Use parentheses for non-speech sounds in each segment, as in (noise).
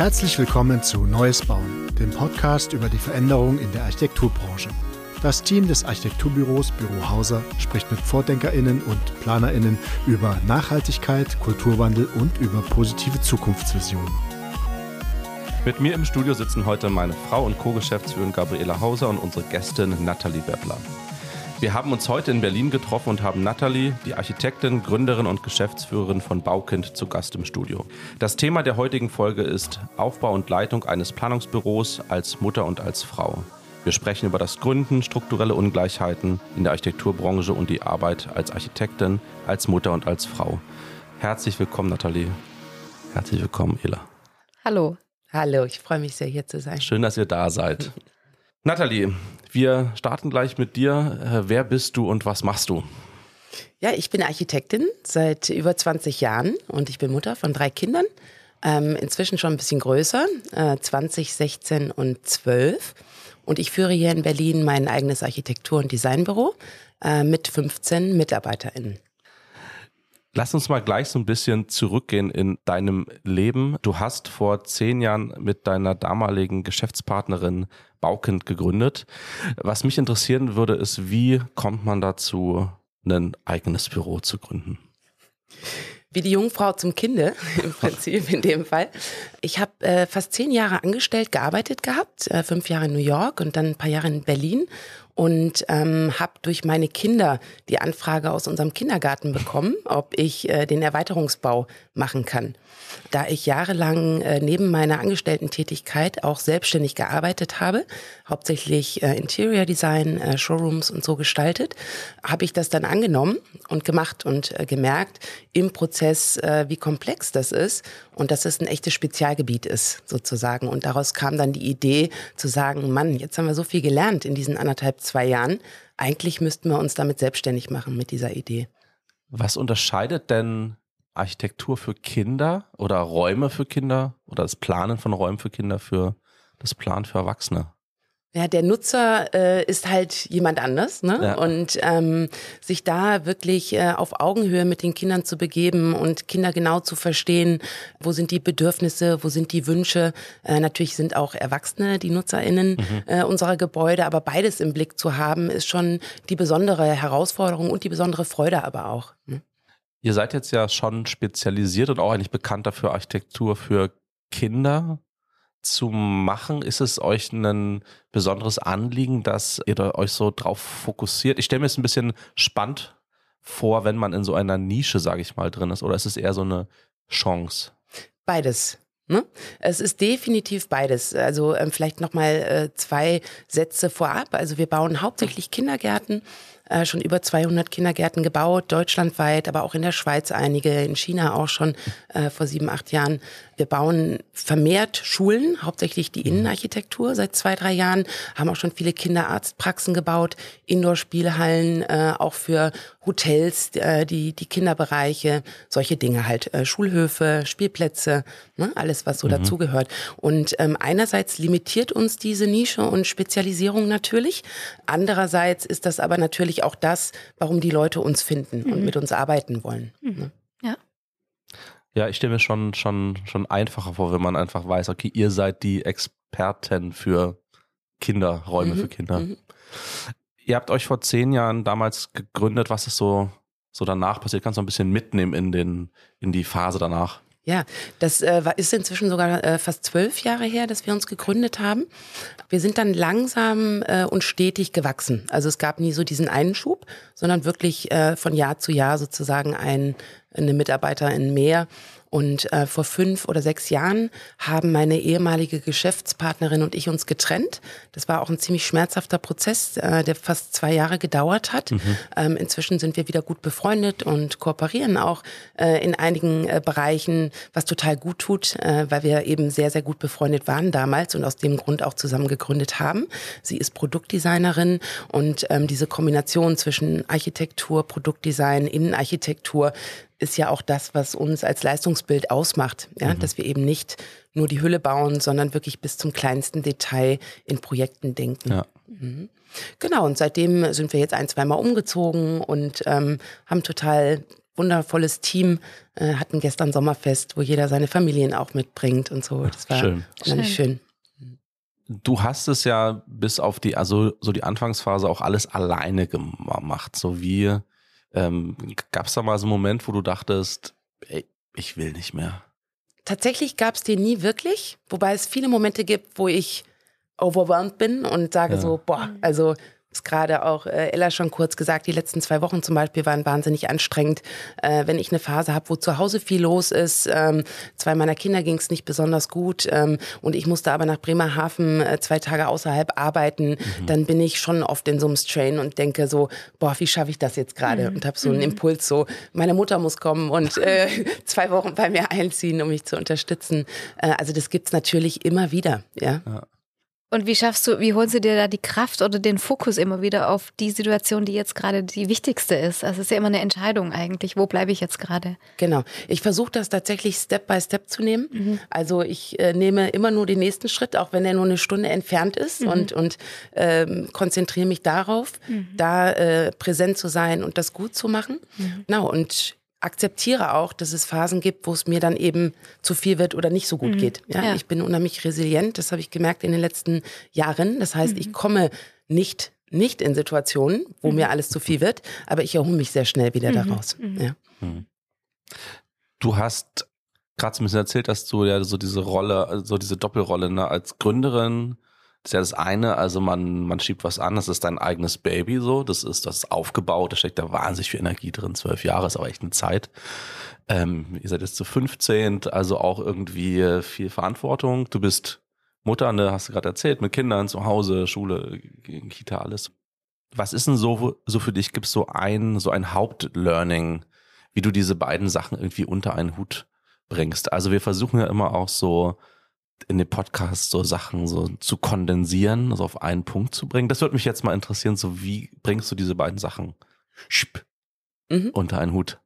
Herzlich willkommen zu Neues Bauen, dem Podcast über die Veränderung in der Architekturbranche. Das Team des Architekturbüros Büro Hauser spricht mit VordenkerInnen und PlanerInnen über Nachhaltigkeit, Kulturwandel und über positive Zukunftsvisionen. Mit mir im Studio sitzen heute meine Frau und Co-Geschäftsführerin Gabriela Hauser und unsere Gästin Nathalie Weppler. Wir haben uns heute in Berlin getroffen und haben Nathalie, die Architektin, Gründerin und Geschäftsführerin von Baukind, zu Gast im Studio. Das Thema der heutigen Folge ist Aufbau und Leitung eines Planungsbüros als Mutter und als Frau. Wir sprechen über das Gründen, strukturelle Ungleichheiten in der Architekturbranche und die Arbeit als Architektin, als Mutter und als Frau. Herzlich willkommen, Nathalie. Herzlich willkommen, Ela. Hallo. Hallo, ich freue mich sehr, hier zu sein. Schön, dass ihr da seid. (laughs) Nathalie, wir starten gleich mit dir. Äh, wer bist du und was machst du? Ja, ich bin Architektin seit über 20 Jahren und ich bin Mutter von drei Kindern. Ähm, inzwischen schon ein bisschen größer, äh, 20, 16 und 12. Und ich führe hier in Berlin mein eigenes Architektur- und Designbüro äh, mit 15 MitarbeiterInnen. Lass uns mal gleich so ein bisschen zurückgehen in deinem Leben. Du hast vor zehn Jahren mit deiner damaligen Geschäftspartnerin Baukind gegründet. Was mich interessieren würde, ist, wie kommt man dazu, ein eigenes Büro zu gründen? wie die Jungfrau zum Kinde (laughs) im Prinzip in dem Fall. Ich habe äh, fast zehn Jahre angestellt gearbeitet gehabt, äh, fünf Jahre in New York und dann ein paar Jahre in Berlin und ähm, habe durch meine Kinder die Anfrage aus unserem Kindergarten bekommen, ob ich äh, den Erweiterungsbau machen kann. Da ich jahrelang äh, neben meiner Angestellten-Tätigkeit auch selbstständig gearbeitet habe, hauptsächlich äh, Interior Design, äh, Showrooms und so gestaltet, habe ich das dann angenommen und gemacht und äh, gemerkt im Prozess, äh, wie komplex das ist und dass es ein echtes Spezialgebiet ist sozusagen. Und daraus kam dann die Idee zu sagen, Mann, jetzt haben wir so viel gelernt in diesen anderthalb zwei Jahren. Eigentlich müssten wir uns damit selbstständig machen mit dieser Idee. Was unterscheidet denn Architektur für Kinder oder Räume für Kinder oder das Planen von Räumen für Kinder für das Plan für Erwachsene? Ja, der Nutzer äh, ist halt jemand anders, ne? Ja. Und ähm, sich da wirklich äh, auf Augenhöhe mit den Kindern zu begeben und Kinder genau zu verstehen, wo sind die Bedürfnisse, wo sind die Wünsche. Äh, natürlich sind auch Erwachsene die NutzerInnen mhm. äh, unserer Gebäude, aber beides im Blick zu haben, ist schon die besondere Herausforderung und die besondere Freude aber auch. Ne? Ihr seid jetzt ja schon spezialisiert und auch eigentlich bekannt dafür, Architektur für Kinder zu machen? Ist es euch ein besonderes Anliegen, dass ihr da euch so drauf fokussiert? Ich stelle mir es ein bisschen spannend vor, wenn man in so einer Nische, sage ich mal, drin ist. Oder ist es eher so eine Chance? Beides. Ne? Es ist definitiv beides. Also ähm, vielleicht noch mal äh, zwei Sätze vorab. Also wir bauen hauptsächlich Kindergärten äh, schon über 200 Kindergärten gebaut, deutschlandweit, aber auch in der Schweiz einige, in China auch schon äh, vor sieben, acht Jahren. Wir bauen vermehrt Schulen, hauptsächlich die Innenarchitektur seit zwei, drei Jahren, haben auch schon viele Kinderarztpraxen gebaut, Indoor-Spielhallen, äh, auch für Hotels, äh, die, die Kinderbereiche, solche Dinge halt, äh, Schulhöfe, Spielplätze, ne, alles, was so mhm. dazugehört. Und ähm, einerseits limitiert uns diese Nische und Spezialisierung natürlich. Andererseits ist das aber natürlich auch das, warum die Leute uns finden mhm. und mit uns arbeiten wollen. Mhm. Ne? Ja. Ja, ich stelle mir schon, schon, schon einfacher vor, wenn man einfach weiß, okay, ihr seid die Experten für Kinder, Räume für mhm. Kinder. Mhm. Ihr habt euch vor zehn Jahren damals gegründet. Was ist so, so danach passiert? Kannst du ein bisschen mitnehmen in den, in die Phase danach? Ja, das äh, ist inzwischen sogar äh, fast zwölf Jahre her, dass wir uns gegründet haben. Wir sind dann langsam äh, und stetig gewachsen. Also es gab nie so diesen einen Schub, sondern wirklich äh, von Jahr zu Jahr sozusagen ein, eine Mitarbeiterin mehr. Und äh, vor fünf oder sechs Jahren haben meine ehemalige Geschäftspartnerin und ich uns getrennt. Das war auch ein ziemlich schmerzhafter Prozess, äh, der fast zwei Jahre gedauert hat. Mhm. Ähm, inzwischen sind wir wieder gut befreundet und kooperieren auch äh, in einigen äh, Bereichen, was total gut tut, äh, weil wir eben sehr, sehr gut befreundet waren damals und aus dem Grund auch zusammen gegründet haben. Sie ist Produktdesignerin und ähm, diese Kombination zwischen Architektur, Produktdesign, Innenarchitektur ist ja auch das, was uns als Leistungsbild ausmacht, ja, mhm. dass wir eben nicht nur die Hülle bauen, sondern wirklich bis zum kleinsten Detail in Projekten denken. Ja. Mhm. Genau, und seitdem sind wir jetzt ein, zweimal umgezogen und ähm, haben total wundervolles Team, äh, hatten gestern Sommerfest, wo jeder seine Familien auch mitbringt und so. Das war Schön. schön. Du hast es ja bis auf die, also so die Anfangsphase auch alles alleine gemacht. So wie, ähm, gab es da mal so einen Moment, wo du dachtest, ey, ich will nicht mehr? Tatsächlich gab es den nie wirklich, wobei es viele Momente gibt, wo ich overwhelmed bin und sage Ja. so, boah, also ist gerade auch äh, Ella schon kurz gesagt, die letzten zwei Wochen zum Beispiel waren wahnsinnig anstrengend. Äh, wenn ich eine Phase habe, wo zu Hause viel los ist, ähm, zwei meiner Kinder ging es nicht besonders gut ähm, und ich musste aber nach Bremerhaven äh, zwei Tage außerhalb arbeiten, dann bin ich schon oft in so einem Strain und denke so, boah, wie schaffe ich das jetzt gerade? Und habe so einen Impuls so, meine Mutter muss kommen und äh, (laughs) zwei Wochen bei mir einziehen, um mich zu unterstützen. Äh, also das gibt's natürlich immer wieder, ja. Und wie schaffst du, wie holst du dir da die Kraft oder den Fokus immer wieder auf die Situation, die jetzt gerade die wichtigste ist? Also es ist ja immer eine Entscheidung eigentlich. Wo bleibe ich jetzt gerade? Genau. Ich versuche das tatsächlich Step by Step zu nehmen. Also ich äh, nehme immer nur den nächsten Schritt, auch wenn er nur eine Stunde entfernt ist und, und ähm, konzentriere mich darauf, da äh, präsent zu sein und das gut zu machen. Genau. Und akzeptiere auch, dass es Phasen gibt, wo es mir dann eben zu viel wird oder nicht so gut geht. Ja, Ja. Ich bin unheimlich resilient, das habe ich gemerkt in den letzten Jahren. Das heißt, ich komme nicht nicht in Situationen, wo mir alles zu viel wird, aber ich erhole mich sehr schnell wieder daraus. Ja. Du hast gerade so ein bisschen erzählt, dass du ja so diese Rolle, also so diese Doppelrolle ne, als Gründerin, das ist ja das eine, also man, man schiebt was an, das ist dein eigenes Baby so, das ist das ist aufgebaut, da steckt da wahnsinnig viel Energie drin, zwölf Jahre ist aber echt eine Zeit. Ähm, ihr seid jetzt zu 15, also auch irgendwie viel Verantwortung. Du bist Mutter, ne, hast du gerade erzählt, mit Kindern zu Hause, Schule, Kita, alles. Was ist denn so, so für dich? Gibt es so ein, so ein Hauptlearning, wie du diese beiden Sachen irgendwie unter einen Hut bringst? Also wir versuchen ja immer auch so in den Podcast so Sachen so zu kondensieren, also auf einen Punkt zu bringen. Das würde mich jetzt mal interessieren, so wie bringst du diese beiden Sachen Mhm. unter einen Hut?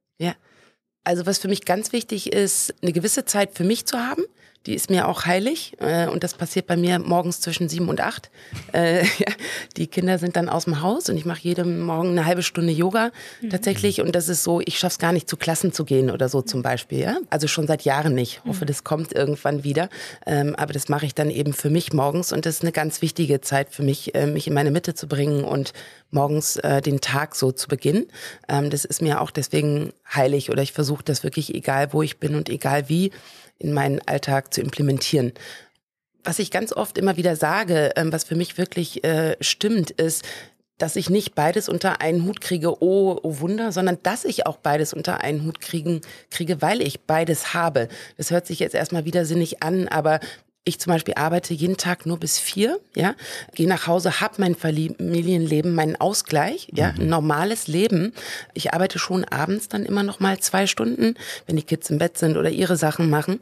Also was für mich ganz wichtig ist, eine gewisse Zeit für mich zu haben. Die ist mir auch heilig äh, und das passiert bei mir morgens zwischen sieben und acht. Äh, (laughs) ja, die Kinder sind dann aus dem Haus und ich mache jeden Morgen eine halbe Stunde Yoga tatsächlich und das ist so, ich schaff's gar nicht zu Klassen zu gehen oder so zum Beispiel. Ja? Also schon seit Jahren nicht. Hoffe, das kommt irgendwann wieder. Ähm, aber das mache ich dann eben für mich morgens und das ist eine ganz wichtige Zeit für mich, äh, mich in meine Mitte zu bringen und morgens äh, den Tag so zu beginnen. Ähm, das ist mir auch deswegen heilig oder ich versuche das wirklich, egal wo ich bin und egal wie, in meinen Alltag zu implementieren. Was ich ganz oft immer wieder sage, ähm, was für mich wirklich äh, stimmt, ist, dass ich nicht beides unter einen Hut kriege, oh, oh Wunder, sondern dass ich auch beides unter einen Hut kriegen, kriege, weil ich beides habe. Das hört sich jetzt erstmal widersinnig an, aber ich zum Beispiel arbeite jeden Tag nur bis vier, ja, gehe nach Hause, hab mein Familienleben, meinen Ausgleich, ja, ein normales Leben. Ich arbeite schon abends dann immer noch mal zwei Stunden, wenn die Kids im Bett sind oder ihre Sachen machen.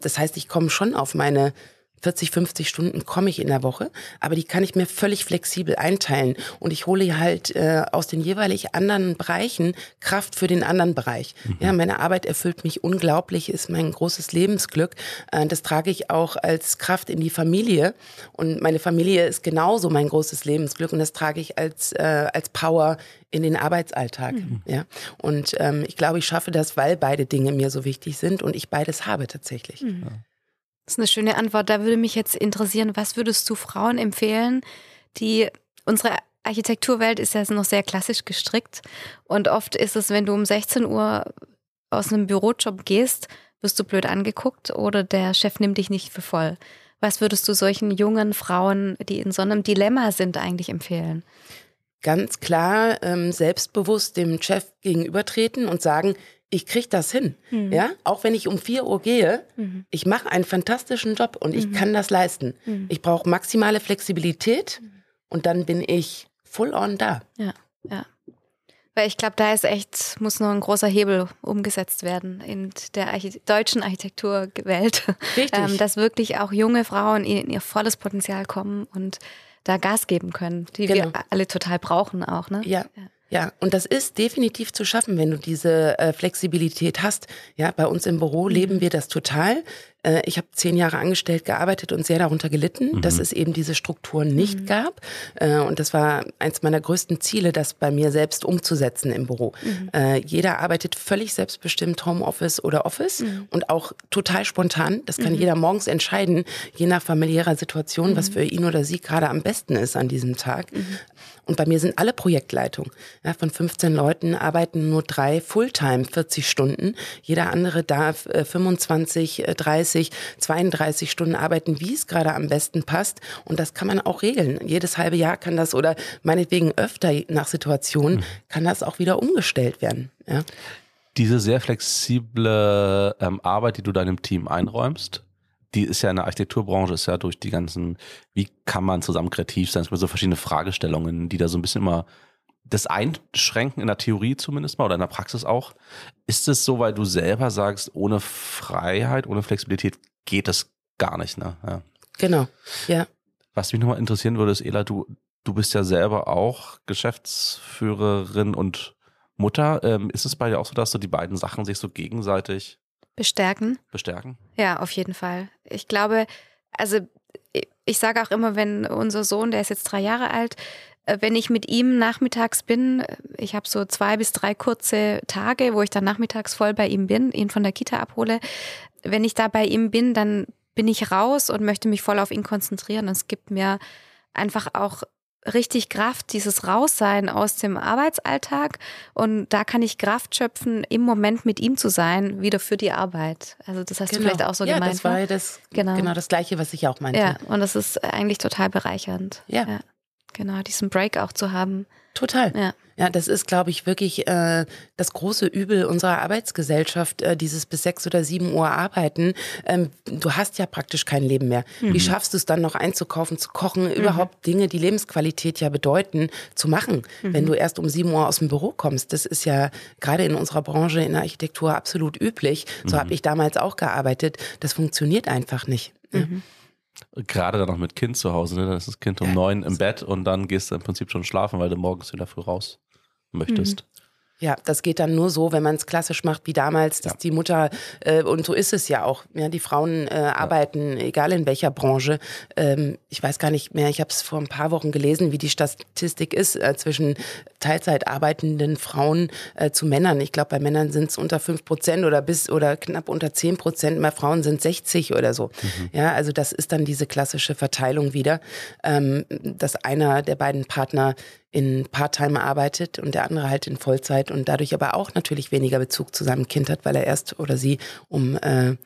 Das heißt, ich komme schon auf meine 40, 50 Stunden komme ich in der Woche, aber die kann ich mir völlig flexibel einteilen und ich hole halt äh, aus den jeweilig anderen Bereichen Kraft für den anderen Bereich. Ja, meine Arbeit erfüllt mich unglaublich, ist mein großes Lebensglück. Äh, das trage ich auch als Kraft in die Familie und meine Familie ist genauso mein großes Lebensglück und das trage ich als äh, als Power in den Arbeitsalltag. Ja, und ähm, ich glaube, ich schaffe das, weil beide Dinge mir so wichtig sind und ich beides habe tatsächlich. Das ist eine schöne Antwort. Da würde mich jetzt interessieren, was würdest du Frauen empfehlen, die unsere Architekturwelt ist ja noch sehr klassisch gestrickt und oft ist es, wenn du um 16 Uhr aus einem Bürojob gehst, wirst du blöd angeguckt oder der Chef nimmt dich nicht für voll. Was würdest du solchen jungen Frauen, die in so einem Dilemma sind, eigentlich empfehlen? ganz klar ähm, selbstbewusst dem Chef gegenübertreten und sagen, ich krieg das hin. Ja, auch wenn ich um 4 Uhr gehe, ich mache einen fantastischen Job und ich kann das leisten. Ich brauche maximale Flexibilität und dann bin ich full on da. Ja, ja. Weil ich glaube, da ist echt, muss noch ein großer Hebel umgesetzt werden in der Archite deutschen Architekturwelt. Richtig. Ähm, dass wirklich auch junge Frauen in ihr volles Potenzial kommen und da Gas geben können, die Genau. wir alle total brauchen auch, ne? Ja. Ja, und das ist definitiv zu schaffen, wenn du diese äh, Flexibilität hast. Ja, bei uns im Büro leben wir das total. Äh, ich habe zehn Jahre angestellt gearbeitet und sehr darunter gelitten, mhm. dass es eben diese Strukturen nicht mhm. gab. Äh, und das war eins meiner größten Ziele, das bei mir selbst umzusetzen im Büro. Mhm. Äh, jeder arbeitet völlig selbstbestimmt Homeoffice oder Office mhm. und auch total spontan. Das kann mhm. jeder morgens entscheiden, je nach familiärer Situation, was für ihn oder sie gerade am besten ist an diesem Tag. Und bei mir sind alle Projektleitungen. Ja, von 15 Leuten arbeiten nur drei Fulltime 40 Stunden. Jeder andere darf äh, 25, 30, 32 Stunden arbeiten, wie es gerade am besten passt. Und das kann man auch regeln. Jedes halbe Jahr kann das oder meinetwegen öfter nach Situation, mhm. kann das auch wieder umgestellt werden. Ja. Diese sehr flexible ähm, Arbeit, die du deinem Team einräumst, die ist ja in der Architekturbranche, ist ja durch die ganzen, wie kann man zusammen kreativ sein, es gibt so verschiedene Fragestellungen, die da so ein bisschen immer das einschränken in der Theorie zumindest mal oder in der Praxis auch. Ist es so, weil du selber sagst, ohne Freiheit, ohne Flexibilität geht das gar nicht, ne? Ja. Genau, ja. Was mich nochmal interessieren würde, ist, Ela, du, du bist ja selber auch Geschäftsführerin und Mutter. Ähm, ist es bei dir auch so, dass du die beiden Sachen sich so gegenseitig Bestärken. Bestärken? Ja, auf jeden Fall. Ich glaube, also ich sage auch immer, wenn unser Sohn, der ist jetzt drei Jahre alt, äh, wenn ich mit ihm nachmittags bin, ich habe so zwei bis drei kurze Tage, wo ich dann nachmittags voll bei ihm bin, ihn von der Kita abhole. Wenn ich da bei ihm bin, dann bin ich raus und möchte mich voll auf ihn konzentrieren. Und es gibt mir einfach auch richtig Kraft, dieses Raussein aus dem Arbeitsalltag. Und da kann ich Kraft schöpfen, im Moment mit ihm zu sein, wieder für die Arbeit. Also das hast genau. du vielleicht auch so ja, gemeint. Das war ne? das, genau. genau das Gleiche, was ich auch meinte. Ja, und das ist eigentlich total bereichernd. ja. ja. Genau, diesen Break auch zu haben. Total. Ja. Ja, das ist, glaube ich, wirklich äh, das große Übel unserer Arbeitsgesellschaft, äh, dieses bis sechs oder sieben Uhr arbeiten. Ähm, du hast ja praktisch kein Leben mehr. Mhm. Wie schaffst du es dann noch einzukaufen, zu kochen, mhm. überhaupt Dinge, die Lebensqualität ja bedeuten, zu machen, mhm. wenn du erst um sieben Uhr aus dem Büro kommst? Das ist ja gerade in unserer Branche in der Architektur absolut üblich. So mhm. habe ich damals auch gearbeitet. Das funktioniert einfach nicht. Ja. Mhm. Gerade dann noch mit Kind zu Hause, ne? Dann ist das Kind um neun im Bett und dann gehst du im Prinzip schon schlafen, weil du morgens wieder früh raus möchtest. Mhm. Ja, das geht dann nur so, wenn man es klassisch macht wie damals, dass ja. die Mutter, äh, und so ist es ja auch, ja, die Frauen äh, arbeiten, ja. egal in welcher Branche. Ähm, ich weiß gar nicht mehr, ich habe es vor ein paar Wochen gelesen, wie die Statistik ist äh, zwischen Teilzeit arbeitenden Frauen äh, zu Männern. Ich glaube, bei Männern sind es unter fünf Prozent oder bis oder knapp unter zehn Prozent, bei Frauen sind 60 oder so. Mhm. Ja, also das ist dann diese klassische Verteilung wieder, ähm, dass einer der beiden Partner in Part-Time arbeitet und der andere halt in Vollzeit und dadurch aber auch natürlich weniger Bezug zu seinem Kind hat, weil er erst oder sie um äh,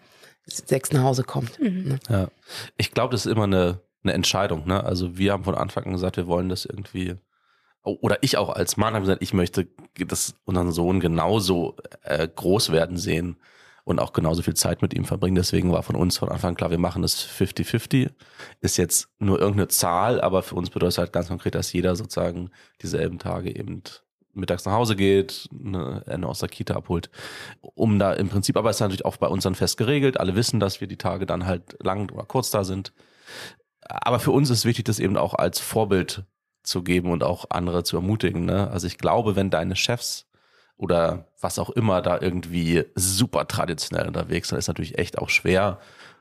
sechs nach Hause kommt. Mhm. Ne? Ja, ich glaube, das ist immer eine, eine Entscheidung. Ne? Also wir haben von Anfang an gesagt, wir wollen das irgendwie oder ich auch als Mann habe gesagt, ich möchte dass unseren Sohn genauso äh, groß werden sehen und auch genauso viel Zeit mit ihm verbringen. Deswegen war von uns von Anfang klar, wir machen das 50-50. Ist jetzt nur irgendeine Zahl, aber für uns bedeutet es halt ganz konkret, dass jeder sozusagen dieselben Tage eben mittags nach Hause geht, eine Ende aus der Kita abholt, um da im Prinzip, aber es ist natürlich auch bei uns dann fest geregelt. Alle wissen, dass wir die Tage dann halt lang oder kurz da sind. Aber für uns ist wichtig, das eben auch als Vorbild zu geben und auch andere zu ermutigen. Ne? Also ich glaube, wenn deine Chefs oder was auch immer da irgendwie super traditionell unterwegs sind, ist natürlich echt auch schwer,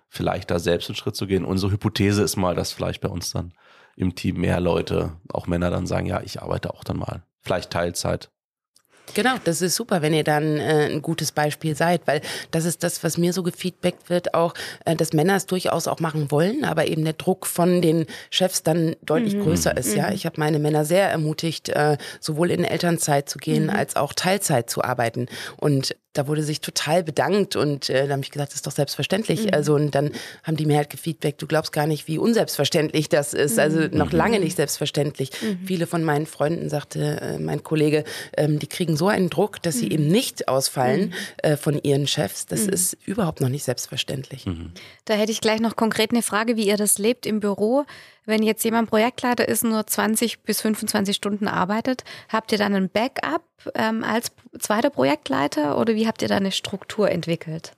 vielleicht da selbst einen Schritt zu gehen. Unsere Hypothese ist mal, dass vielleicht bei uns dann im Team mehr Leute, auch Männer dann sagen, ja, ich arbeite auch dann mal. Vielleicht Teilzeit. Genau, das ist super, wenn ihr dann äh, ein gutes Beispiel seid, weil das ist das, was mir so gefeedbackt wird, auch, äh, dass Männer es durchaus auch machen wollen, aber eben der Druck von den Chefs dann deutlich mhm. größer ist. Ja, mhm. ich habe meine Männer sehr ermutigt, äh, sowohl in Elternzeit zu gehen mhm. als auch Teilzeit zu arbeiten. Und da wurde sich total bedankt und äh, da habe ich gesagt, das ist doch selbstverständlich. Mhm. Also und dann haben die mir halt gefeedbackt, du glaubst gar nicht, wie unselbstverständlich das ist. Also mhm. noch lange nicht selbstverständlich. Mhm. Viele von meinen Freunden, sagte äh, mein Kollege, ähm, die kriegen so einen Druck, dass sie mhm. eben nicht ausfallen mhm. äh, von ihren Chefs. Das mhm. ist überhaupt noch nicht selbstverständlich. Da hätte ich gleich noch konkret eine Frage, wie ihr das lebt im Büro. Wenn jetzt jemand Projektleiter ist, nur 20 bis 25 Stunden arbeitet, habt ihr dann ein Backup ähm, als zweiter Projektleiter oder wie habt ihr da eine Struktur entwickelt?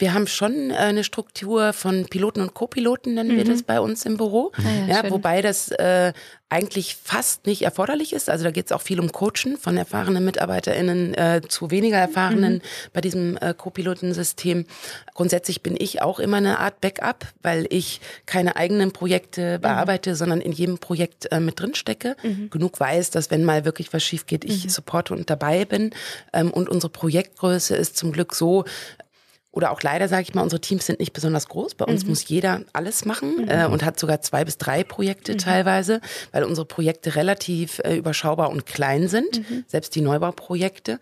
Wir haben schon äh, eine Struktur von Piloten und Co-Piloten, nennen mhm. wir das bei uns im Büro. Ah ja, ja wobei das äh, eigentlich fast nicht erforderlich ist. Also da geht es auch viel um Coachen von erfahrenen MitarbeiterInnen äh, zu weniger erfahrenen mhm. bei diesem äh, Co-Pilotensystem. Grundsätzlich bin ich auch immer eine Art Backup, weil ich keine eigenen Projekte mhm. bearbeite, mhm. sondern in jedem Projekt äh, mit drin stecke. Mhm. Genug weiß, dass wenn mal wirklich was schief geht, ich mhm. supporte und dabei bin. Ähm, und unsere Projektgröße ist zum Glück so, oder auch leider, sage ich mal, unsere Teams sind nicht besonders groß. Bei uns mhm. muss jeder alles machen mhm. äh, und hat sogar zwei bis drei Projekte mhm. teilweise, weil unsere Projekte relativ äh, überschaubar und klein sind, mhm. selbst die Neubauprojekte.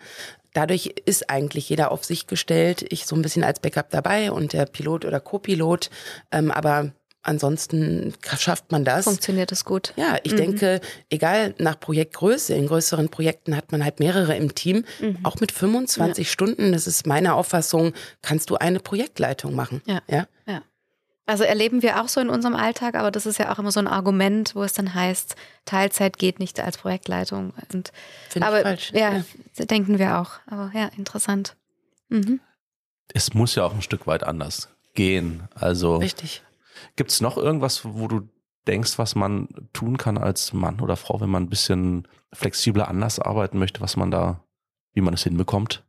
Dadurch ist eigentlich jeder auf sich gestellt. Ich so ein bisschen als Backup dabei und der Pilot oder Co-Pilot. Ähm, aber ansonsten schafft man das. Funktioniert es gut. Ja, ich mhm. denke, egal nach Projektgröße, in größeren Projekten hat man halt mehrere im Team. Mhm. Auch mit 25 ja. Stunden, das ist meine Auffassung, kannst du eine Projektleitung machen. Ja. ja. ja. Also erleben wir auch so in unserem Alltag, aber das ist ja auch immer so ein Argument, wo es dann heißt, Teilzeit geht nicht als Projektleitung. Und, aber, falsch. Ja, ja, denken wir auch. Aber ja, interessant. Mhm. Es muss ja auch ein Stück weit anders gehen. Also Richtig. Gibt es noch irgendwas, wo du denkst, was man tun kann als Mann oder Frau, wenn man ein bisschen flexibler anders arbeiten möchte, was man da, wie man es hinbekommt?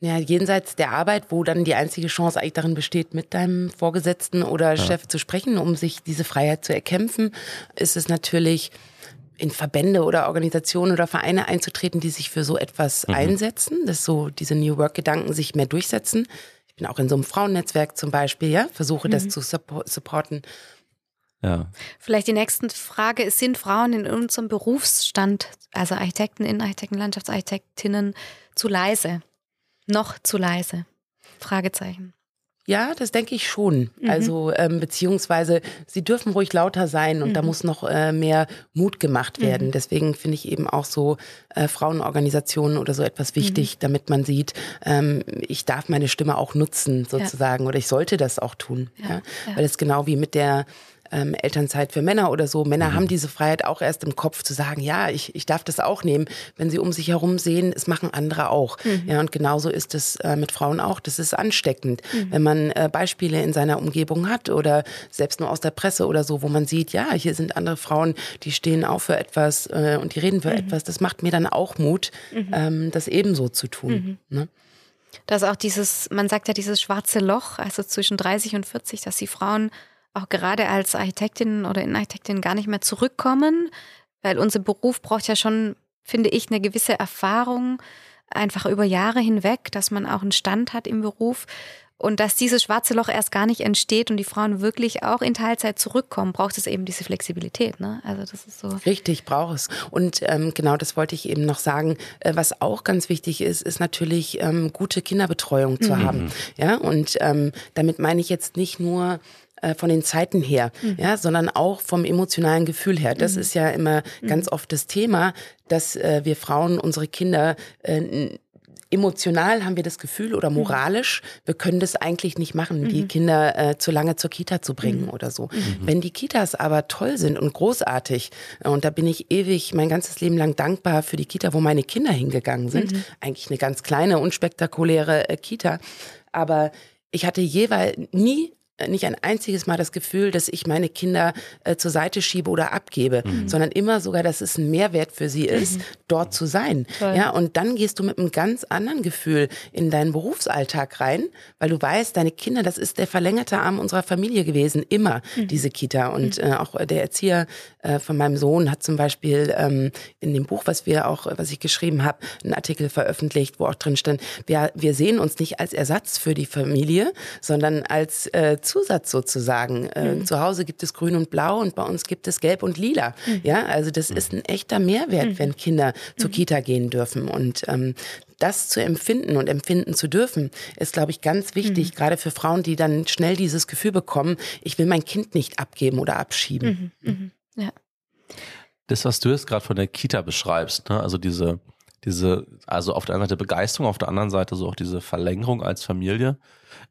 Ja, jenseits der Arbeit, wo dann die einzige Chance eigentlich darin besteht, mit deinem Vorgesetzten oder ja. Chef zu sprechen, um sich diese Freiheit zu erkämpfen, ist es natürlich in Verbände oder Organisationen oder Vereine einzutreten, die sich für so etwas mhm. einsetzen, dass so diese New Work-Gedanken sich mehr durchsetzen. Ich bin auch in so einem Frauennetzwerk zum Beispiel, ja, versuche mhm. das zu supporten. Ja. Vielleicht die nächste Frage ist, sind Frauen in unserem Berufsstand, also Architekten, Innenarchitekten, Landschaftsarchitektinnen, zu leise? Noch zu leise? Fragezeichen. Ja, das denke ich schon. Mhm. Also ähm, beziehungsweise sie dürfen ruhig lauter sein und mhm. da muss noch äh, mehr Mut gemacht werden. Mhm. Deswegen finde ich eben auch so äh, Frauenorganisationen oder so etwas wichtig, mhm. damit man sieht, ähm, ich darf meine Stimme auch nutzen sozusagen ja. oder ich sollte das auch tun. Ja. ja? Weil es genau wie mit der ähm, Elternzeit für Männer oder so. Männer mhm. haben diese Freiheit auch erst im Kopf zu sagen, ja, ich, ich darf das auch nehmen, wenn sie um sich herum sehen, es machen andere auch. Mhm. Ja, und genauso ist es äh, mit Frauen auch. Das ist ansteckend, mhm. wenn man äh, Beispiele in seiner Umgebung hat oder selbst nur aus der Presse oder so, wo man sieht, ja, hier sind andere Frauen, die stehen auch für etwas äh, und die reden für mhm. etwas. Das macht mir dann auch Mut, mhm. ähm, das ebenso zu tun. Mhm. Ne? Dass auch dieses, man sagt ja dieses schwarze Loch, also zwischen 30 und 40, dass die Frauen auch gerade als Architektin oder Innenarchitektin gar nicht mehr zurückkommen, weil unser Beruf braucht ja schon, finde ich, eine gewisse Erfahrung, einfach über Jahre hinweg, dass man auch einen Stand hat im Beruf. Und dass dieses schwarze Loch erst gar nicht entsteht und die Frauen wirklich auch in Teilzeit zurückkommen, braucht es eben diese Flexibilität. Ne? Also das ist so. Richtig, braucht es. Und ähm, genau das wollte ich eben noch sagen. Äh, was auch ganz wichtig ist, ist natürlich ähm, gute Kinderbetreuung zu mhm. haben. Ja, und ähm, damit meine ich jetzt nicht nur äh, von den Zeiten her, mhm. ja, sondern auch vom emotionalen Gefühl her. Das mhm. ist ja immer mhm. ganz oft das Thema, dass äh, wir Frauen unsere Kinder äh, emotional haben wir das Gefühl oder mhm. moralisch, wir können das eigentlich nicht machen, mhm. die Kinder äh, zu lange zur Kita zu bringen mhm. oder so. Mhm. Wenn die Kitas aber toll sind und großartig, und da bin ich ewig mein ganzes Leben lang dankbar für die Kita, wo meine Kinder hingegangen sind, mhm. eigentlich eine ganz kleine, unspektakuläre äh, Kita, aber ich hatte jeweils nie nicht ein einziges Mal das Gefühl, dass ich meine Kinder äh, zur Seite schiebe oder abgebe, mhm. sondern immer sogar, dass es ein Mehrwert für sie ist, mhm. dort zu sein. Toll. Ja, und dann gehst du mit einem ganz anderen Gefühl in deinen Berufsalltag rein, weil du weißt, deine Kinder, das ist der verlängerte Arm unserer Familie gewesen, immer mhm. diese Kita. Und mhm. äh, auch der Erzieher äh, von meinem Sohn hat zum Beispiel ähm, in dem Buch, was wir auch, was ich geschrieben habe, einen Artikel veröffentlicht, wo auch drin stand, wir, wir sehen uns nicht als Ersatz für die Familie, sondern als äh, Zusatz sozusagen. Äh, mhm. Zu Hause gibt es Grün und Blau und bei uns gibt es Gelb und Lila. Mhm. Ja, also das ist ein echter Mehrwert, mhm. wenn Kinder zur mhm. Kita gehen dürfen und ähm, das zu empfinden und empfinden zu dürfen, ist, glaube ich, ganz wichtig, mhm. gerade für Frauen, die dann schnell dieses Gefühl bekommen, ich will mein Kind nicht abgeben oder abschieben. Mhm. mhm. Ja. Das, was du jetzt gerade von der Kita beschreibst, ne? also diese, diese, also auf der einen Seite Begeisterung, auf der anderen Seite so auch diese Verlängerung als Familie,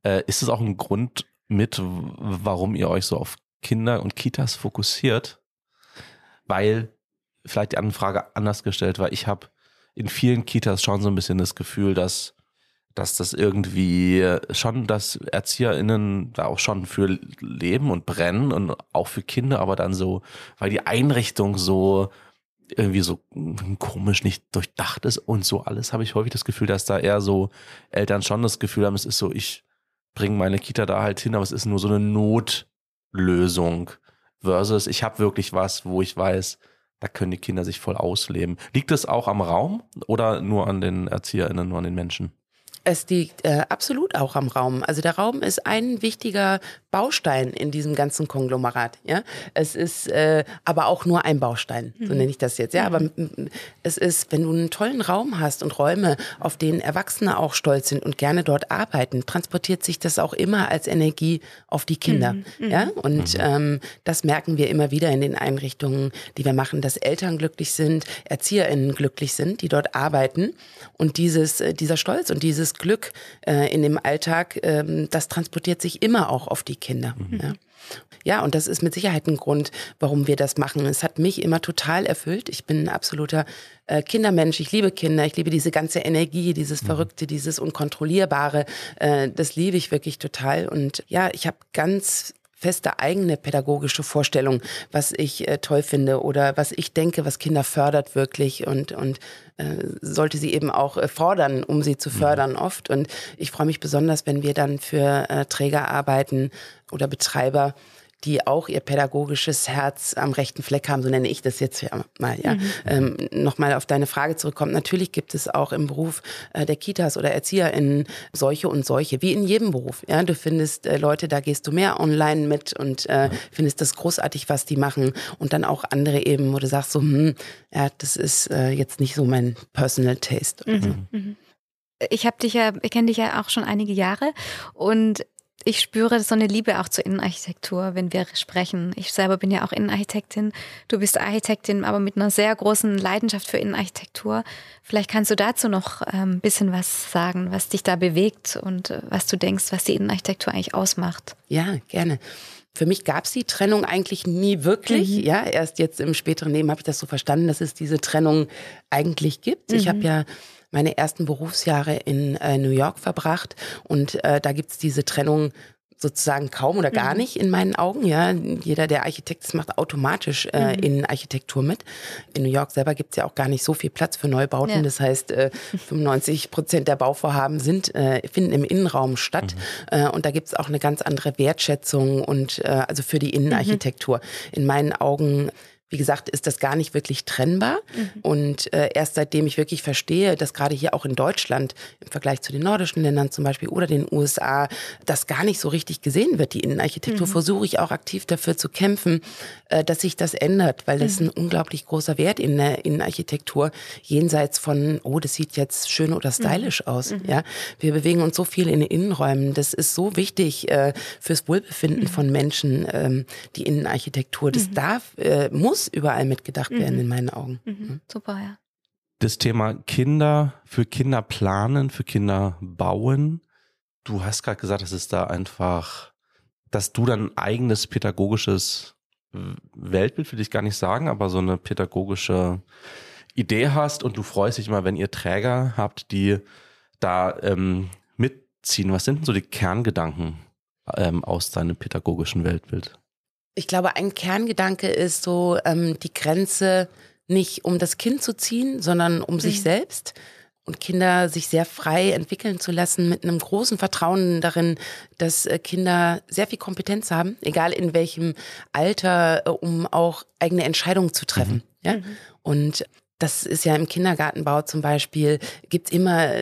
äh, ist es auch ein Grund, mit, warum ihr euch so auf Kinder und Kitas fokussiert, weil vielleicht die andere Frage anders gestellt war. Ich habe in vielen Kitas schon so ein bisschen das Gefühl, dass dass das irgendwie schon, dass ErzieherInnen da auch schon für leben und brennen und auch für Kinder, aber dann so, weil die Einrichtung so irgendwie so komisch nicht durchdacht ist und so alles, habe ich häufig das Gefühl, dass da eher so Eltern schon das Gefühl haben, es ist so, ich bringe meine Kita da halt hin, aber es ist nur so eine Notlösung versus ich habe wirklich was, wo ich weiß, da können die Kinder sich voll ausleben. Liegt es auch am Raum oder nur an den ErzieherInnen, nur an den Menschen? Es liegt äh, absolut auch am Raum. Also der Raum ist ein wichtiger Baustein in diesem ganzen Konglomerat. Ja, es ist äh, aber auch nur ein Baustein, so mhm. nenne ich das jetzt. Ja, aber es ist, wenn du einen tollen Raum hast und Räume, auf denen Erwachsene auch stolz sind und gerne dort arbeiten, transportiert sich das auch immer als Energie auf die Kinder. Mhm. mhm. Ja, und ähm, das merken wir immer wieder in den Einrichtungen, die wir machen, dass Eltern glücklich sind, ErzieherInnen glücklich sind, die dort arbeiten und dieses, äh, dieser Stolz und dieses Glück äh, in dem Alltag, ähm, das transportiert sich immer auch auf die Kinder. Mhm. Ja. Ja, und das ist mit Sicherheit ein Grund, warum wir das machen. Es hat mich immer total erfüllt. Ich bin ein absoluter äh, Kindermensch. Ich liebe Kinder. Ich liebe diese ganze Energie, dieses mhm. Verrückte, dieses Unkontrollierbare. Äh, das liebe ich wirklich total. Und ja, ich habe ganz feste eigene pädagogische Vorstellung, was ich äh, toll finde oder was ich denke, was Kinder fördert wirklich und, und äh, sollte sie eben auch äh, fordern, um sie zu mhm. fördern mhm. oft. Und ich freue mich besonders, wenn wir dann für äh, Träger arbeiten oder Betreiber, die auch ihr pädagogisches Herz am rechten Fleck haben, so nenne ich das jetzt mal, ja. Mhm. Ähm, Nochmal auf deine Frage zurückkommt. Natürlich gibt es auch im Beruf äh, der Kitas oder ErzieherInnen solche und solche, wie in jedem Beruf. Ja, du findest äh, Leute, da gehst du mehr online mit und äh, findest das großartig, was die machen. Und dann auch andere eben, wo du sagst so, hm, ja, das ist äh, jetzt nicht so mein Personal Taste. Mhm. Mhm. Ich habe dich ja, ich kenne dich ja auch schon einige Jahre und ich spüre so eine Liebe auch zur Innenarchitektur, wenn wir sprechen. Ich selber bin ja auch Innenarchitektin. Du bist Architektin, aber mit einer sehr großen Leidenschaft für Innenarchitektur. Vielleicht kannst du dazu noch ein ähm, bisschen was sagen, was dich da bewegt und äh, was du denkst, was die Innenarchitektur eigentlich ausmacht. Ja, gerne. Für mich gab es die Trennung eigentlich nie wirklich. Mhm. Ja, erst jetzt im späteren Leben habe ich das so verstanden, dass es diese Trennung eigentlich gibt. Mhm. Ich habe ja meine ersten Berufsjahre in äh, New York verbracht und äh, da gibt's diese Trennung sozusagen kaum oder gar mhm. nicht in meinen Augen. Ja, jeder, der Architekt ist, macht automatisch äh, mhm. in Architektur mit. In New York selber gibt's ja auch gar nicht so viel Platz für Neubauten. Ja. Das heißt, äh, 95 Prozent der Bauvorhaben sind äh, finden im Innenraum statt. Mhm. Äh, und da gibt's auch eine ganz andere Wertschätzung und äh, also für die Innenarchitektur. Mhm. In meinen Augen wie gesagt, ist das gar nicht wirklich trennbar. Mhm. Und äh, erst seitdem ich wirklich verstehe, dass gerade hier auch in Deutschland im Vergleich zu den nordischen Ländern zum Beispiel oder den USA das gar nicht so richtig gesehen wird, die Innenarchitektur, mhm. versuche ich auch aktiv dafür zu kämpfen, äh, dass sich das ändert, weil das mhm. ein unglaublich großer Wert in der Innenarchitektur jenseits von, oh, das sieht jetzt schön oder mhm. stylisch aus. Mhm. Ja, wir bewegen uns so viel in den Innenräumen. Das ist so wichtig äh, fürs Wohlbefinden mhm. von Menschen, ähm, die Innenarchitektur. Das darf, äh, muss muss überall mitgedacht werden, mhm. in meinen Augen. Mhm. Super, ja. Das Thema Kinder, für Kinder planen, für Kinder bauen. Du hast gerade gesagt, es ist da einfach, dass du dann ein eigenes pädagogisches Weltbild, will ich gar nicht sagen, aber so eine pädagogische Idee hast und du freust dich immer, wenn ihr Träger habt, die da ähm, mitziehen. Was sind denn so die Kerngedanken ähm, aus deinem pädagogischen Weltbild? Ich glaube, ein Kerngedanke ist so, ähm, die Grenze nicht um das Kind zu ziehen, sondern um mhm. sich selbst und Kinder sich sehr frei entwickeln zu lassen mit einem großen Vertrauen darin, dass äh, Kinder sehr viel Kompetenz haben, egal in welchem Alter, äh, um auch eigene Entscheidungen zu treffen. Mhm. Ja? Mhm. Und das ist ja im Kindergartenbau zum Beispiel, gibt immer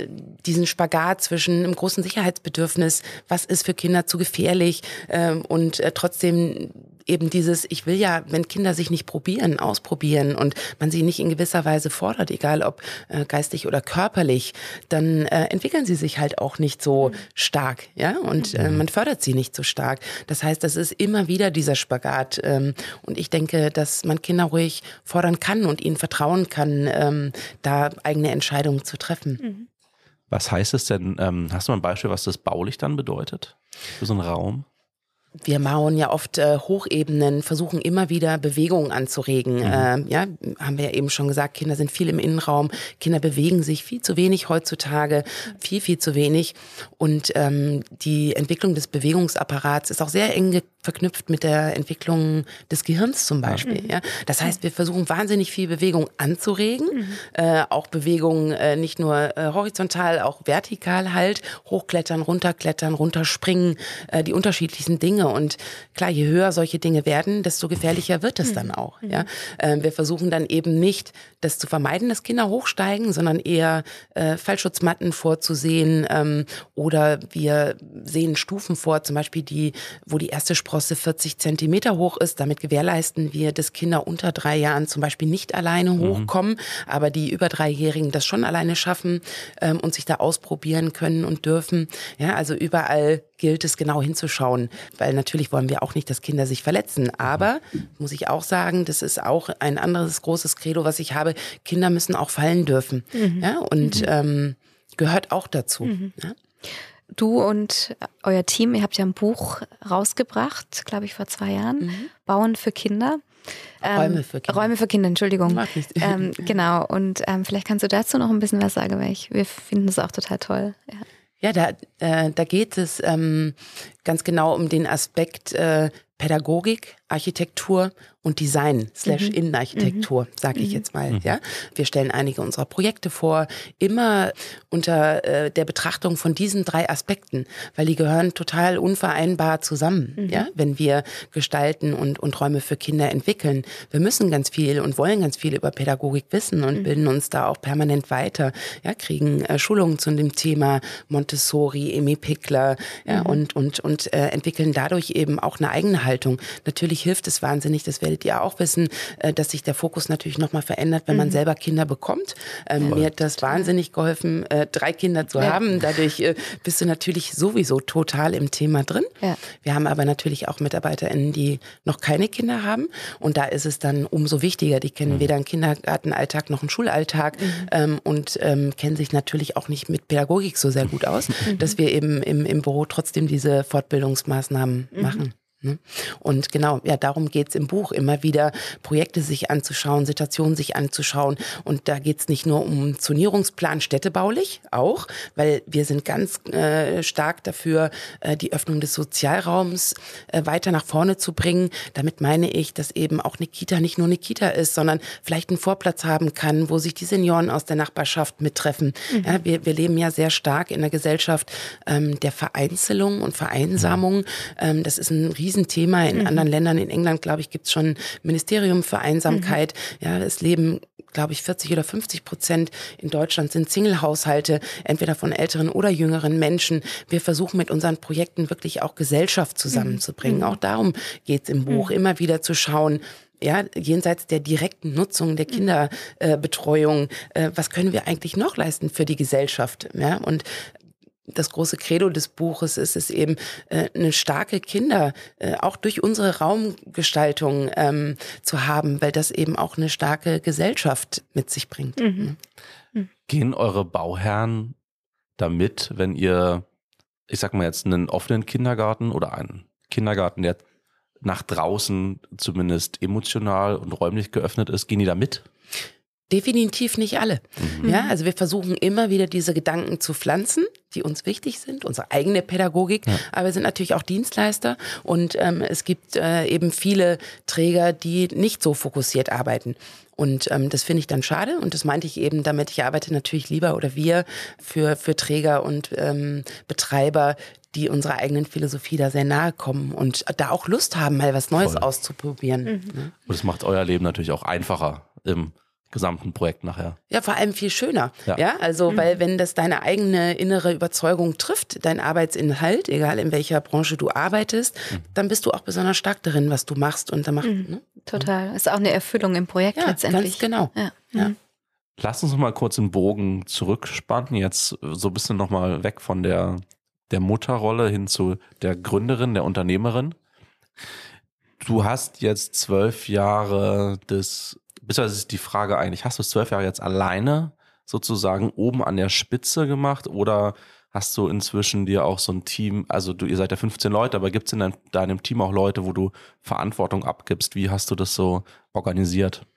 diesen Spagat zwischen einem großen Sicherheitsbedürfnis, was ist für Kinder zu gefährlich ähm, und äh, trotzdem eben dieses, ich will ja, wenn Kinder sich nicht probieren, ausprobieren und man sie nicht in gewisser Weise fordert, egal ob äh, geistig oder körperlich, dann äh, entwickeln sie sich halt auch nicht so mhm. stark, ja, und äh, mhm. man fördert sie nicht so stark. Das heißt, das ist immer wieder dieser Spagat ähm, und ich denke, dass man Kinder ruhig fordern kann und ihnen vertrauen kann, ähm, da eigene Entscheidungen zu treffen. Mhm. Was heißt es denn? Ähm, hast du mal ein Beispiel, was das baulich dann bedeutet für so einen Raum? Wir mauern ja oft äh, Hochebenen, versuchen immer wieder Bewegungen anzuregen. Mhm. Äh, ja, haben wir ja eben schon gesagt, Kinder sind viel im Innenraum, Kinder bewegen sich viel zu wenig heutzutage, viel, viel zu wenig. Und ähm, die Entwicklung des Bewegungsapparats ist auch sehr eng verknüpft mit der Entwicklung des Gehirns zum Beispiel. Mhm. Ja? Das heißt, wir versuchen wahnsinnig viel Bewegung anzuregen, mhm. äh, auch Bewegung äh, nicht nur äh, horizontal, auch vertikal halt, hochklettern, runterklettern, runterspringen, äh, die unterschiedlichsten Dinge. Und klar, je höher solche Dinge werden, desto gefährlicher wird es mhm. dann auch. Ja? Äh, wir versuchen dann eben nicht, das zu vermeiden, dass Kinder hochsteigen, sondern eher äh, Fallschutzmatten vorzusehen ähm, oder wir sehen Stufen vor, zum Beispiel die, wo die erste Sprosse 40 Zentimeter hoch ist. Damit gewährleisten wir, dass Kinder unter drei Jahren zum Beispiel nicht alleine mhm. hochkommen, aber die über Dreijährigen das schon alleine schaffen ähm, und sich da ausprobieren können und dürfen. Ja, also überall gilt es genau hinzuschauen, weil natürlich wollen wir auch nicht, dass Kinder sich verletzen. Aber muss ich auch sagen, das ist auch ein anderes großes Credo, was ich habe. Kinder müssen auch fallen dürfen. Mhm. Ja, und mhm. ähm, gehört auch dazu. Mhm. Ja du und euer Team, ihr habt ja ein Buch rausgebracht, glaube ich, vor zwei Jahren, mhm. Bauen für Kinder. Ähm, Räume für Kinder. Räume für Kinder, Entschuldigung. Mag nicht. Ähm, (laughs) genau, und ähm, vielleicht kannst du dazu noch ein bisschen was sagen, weil ich, wir finden es auch total toll. Ja. Ja, da, äh, da geht es ähm, ganz genau um den Aspekt äh, Pädagogik, Architektur und Design slash mhm. Innenarchitektur, mhm. sage ich mhm. jetzt mal. Mhm. Ja, wir stellen einige unserer Projekte vor, immer unter äh, der Betrachtung von diesen drei Aspekten, weil die gehören total unvereinbar zusammen. Mhm. Ja, wenn wir gestalten und und Räume für Kinder entwickeln, wir müssen ganz viel und wollen ganz viel über Pädagogik wissen und mhm. bilden uns da auch permanent weiter. Ja, kriegen äh, Schulungen zu dem Thema Montessori, Emi Pickler, ja, und und und äh, entwickeln dadurch eben auch eine eigene Haltung. Natürlich hilft es wahnsinnig, das werdet ihr auch wissen, äh, dass sich der Fokus natürlich nochmal verändert, wenn man mhm. selber Kinder bekommt. Ähm, mir hat das wahnsinnig geholfen, äh, drei Kinder zu ja. haben. Dadurch äh, bist du natürlich sowieso total im Thema drin. Ja. Wir haben aber natürlich auch MitarbeiterInnen, die noch keine Kinder haben. Und da ist es dann umso wichtiger. Die kennen mhm. weder einen Kindergartenalltag noch einen Schulalltag mhm. ähm, und ähm, kennen sich natürlich auch nicht mit Pädagogik so sehr gut aus, mhm. dass wir eben im, im Büro trotzdem diese Fortbildungsmaßnahmen mhm. machen. Ne? Und genau, ja, darum geht's im Buch, immer wieder Projekte sich anzuschauen, Situationen sich anzuschauen. Und da geht's nicht nur um Zonierungsplan städtebaulich, auch, weil wir sind ganz äh, stark dafür, äh, die Öffnung des Sozialraums äh, weiter nach vorne zu bringen. Damit meine ich, dass eben auch eine Kita nicht nur eine Kita ist, sondern vielleicht einen Vorplatz haben kann, wo sich die Senioren aus der Nachbarschaft mittreffen. Mhm. Ja, wir, wir leben ja sehr stark in einer Gesellschaft ähm, der Vereinzelung und Vereinsamung. Ähm, das ist ein Riesenthema. In mhm. anderen Ländern, in England, glaube ich, gibt es schon Ministerium für Einsamkeit. Mhm. Ja, es leben glaube ich, 40 oder 50 Prozent in Deutschland sind Single-Haushalte, entweder von älteren oder jüngeren Menschen. Wir versuchen mit unseren Projekten wirklich auch Gesellschaft zusammenzubringen. Mhm. Auch darum geht es im Buch, mhm. immer wieder zu schauen, ja, jenseits der direkten Nutzung der Kinderbetreuung, äh, äh, was können wir eigentlich noch leisten für die Gesellschaft? Ja, und das große Credo des Buches ist es eben, äh, eine starke Kinder äh, auch durch unsere Raumgestaltung ähm, zu haben, weil das eben auch eine starke Gesellschaft mit sich bringt. Mhm. Mhm. Gehen eure Bauherren damit, wenn ihr, ich sag mal jetzt, einen offenen Kindergarten oder einen Kindergarten, der nach draußen zumindest emotional und räumlich geöffnet ist, gehen die da mit? Definitiv nicht alle. Mhm. Ja, also wir versuchen immer wieder diese Gedanken zu pflanzen, die uns wichtig sind, unsere eigene Pädagogik, ja. aber wir sind natürlich auch Dienstleister und ähm, es gibt äh, eben viele Träger, die nicht so fokussiert arbeiten. Und ähm, das finde ich dann schade und das meinte ich eben damit, ich arbeite natürlich lieber oder wir für, für Träger und ähm, Betreiber, die unserer eigenen Philosophie da sehr nahe kommen und da auch Lust haben, mal was Neues Voll. auszuprobieren. Mhm. Und es macht euer Leben natürlich auch einfacher im gesamten Projekt nachher. Ja, vor allem viel schöner. Ja, ja also, mhm. weil wenn das deine eigene innere Überzeugung trifft, dein Arbeitsinhalt, egal in welcher Branche du arbeitest, mhm. dann bist du auch besonders stark darin, was du machst und dann macht. Mhm. Ne? Total. Ist auch eine Erfüllung im Projekt ja, letztendlich. Ganz genau. Ja. ja. Mhm. Lass uns noch mal kurz den Bogen zurückspannen, jetzt so ein bisschen noch mal weg von der, der Mutterrolle hin zu der Gründerin, der Unternehmerin. Du hast jetzt zwölf Jahre des beziehungsweise ist die Frage eigentlich, hast du es zwölf Jahre jetzt alleine sozusagen oben an der Spitze gemacht oder Hast du inzwischen dir auch so ein Team, also du, ihr seid ja 15 Leute, aber gibt es in dein, deinem Team auch Leute, wo du Verantwortung abgibst? Wie hast du das so organisiert?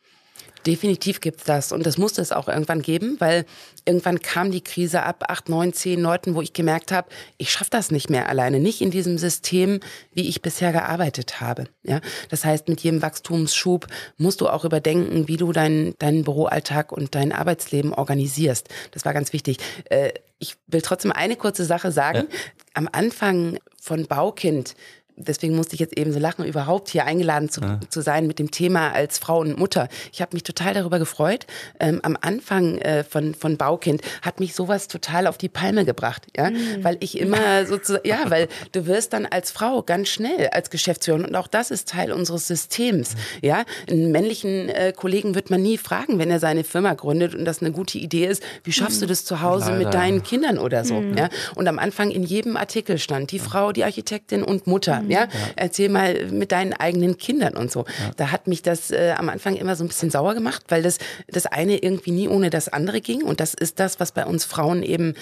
Definitiv gibt's das. Und das musste es auch irgendwann geben, weil irgendwann kam die Krise ab acht, neun, zehn Leuten, wo ich gemerkt habe, ich schaffe das nicht mehr alleine, nicht in diesem System, wie ich bisher gearbeitet habe. Ja, das heißt, mit jedem Wachstumsschub musst du auch überdenken, wie du deinen deinen Büroalltag und dein Arbeitsleben organisierst. Das war ganz wichtig. Äh, ich will trotzdem eine kurze Sache sagen. Ja. Am Anfang von Baukind deswegen musste ich jetzt eben so lachen, überhaupt hier eingeladen zu, ja. zu sein mit dem Thema als Frau und Mutter. Ich habe mich total darüber gefreut. Ähm, am Anfang äh, von, von Baukind hat mich sowas total auf die Palme gebracht, ja, mhm. weil ich immer sozusagen, (laughs) ja, weil du wirst dann als Frau ganz schnell als Geschäftsführerin und auch das ist Teil unseres Systems, ja. Einen männlichen äh, Kollegen wird man nie fragen, wenn er seine Firma gründet und das eine gute Idee ist, wie schaffst du das zu Hause Leider. mit deinen Kindern oder so, mhm. ja. Und am Anfang in jedem Artikel stand die Frau, die Architektin und Mutter. Ja? ja? Erzähl mal mit deinen eigenen Kindern und so. Ja. Da hat mich das äh, am Anfang immer so ein bisschen sauer gemacht, weil das, das eine irgendwie nie ohne das andere ging. Und das ist das, was bei uns Frauen eben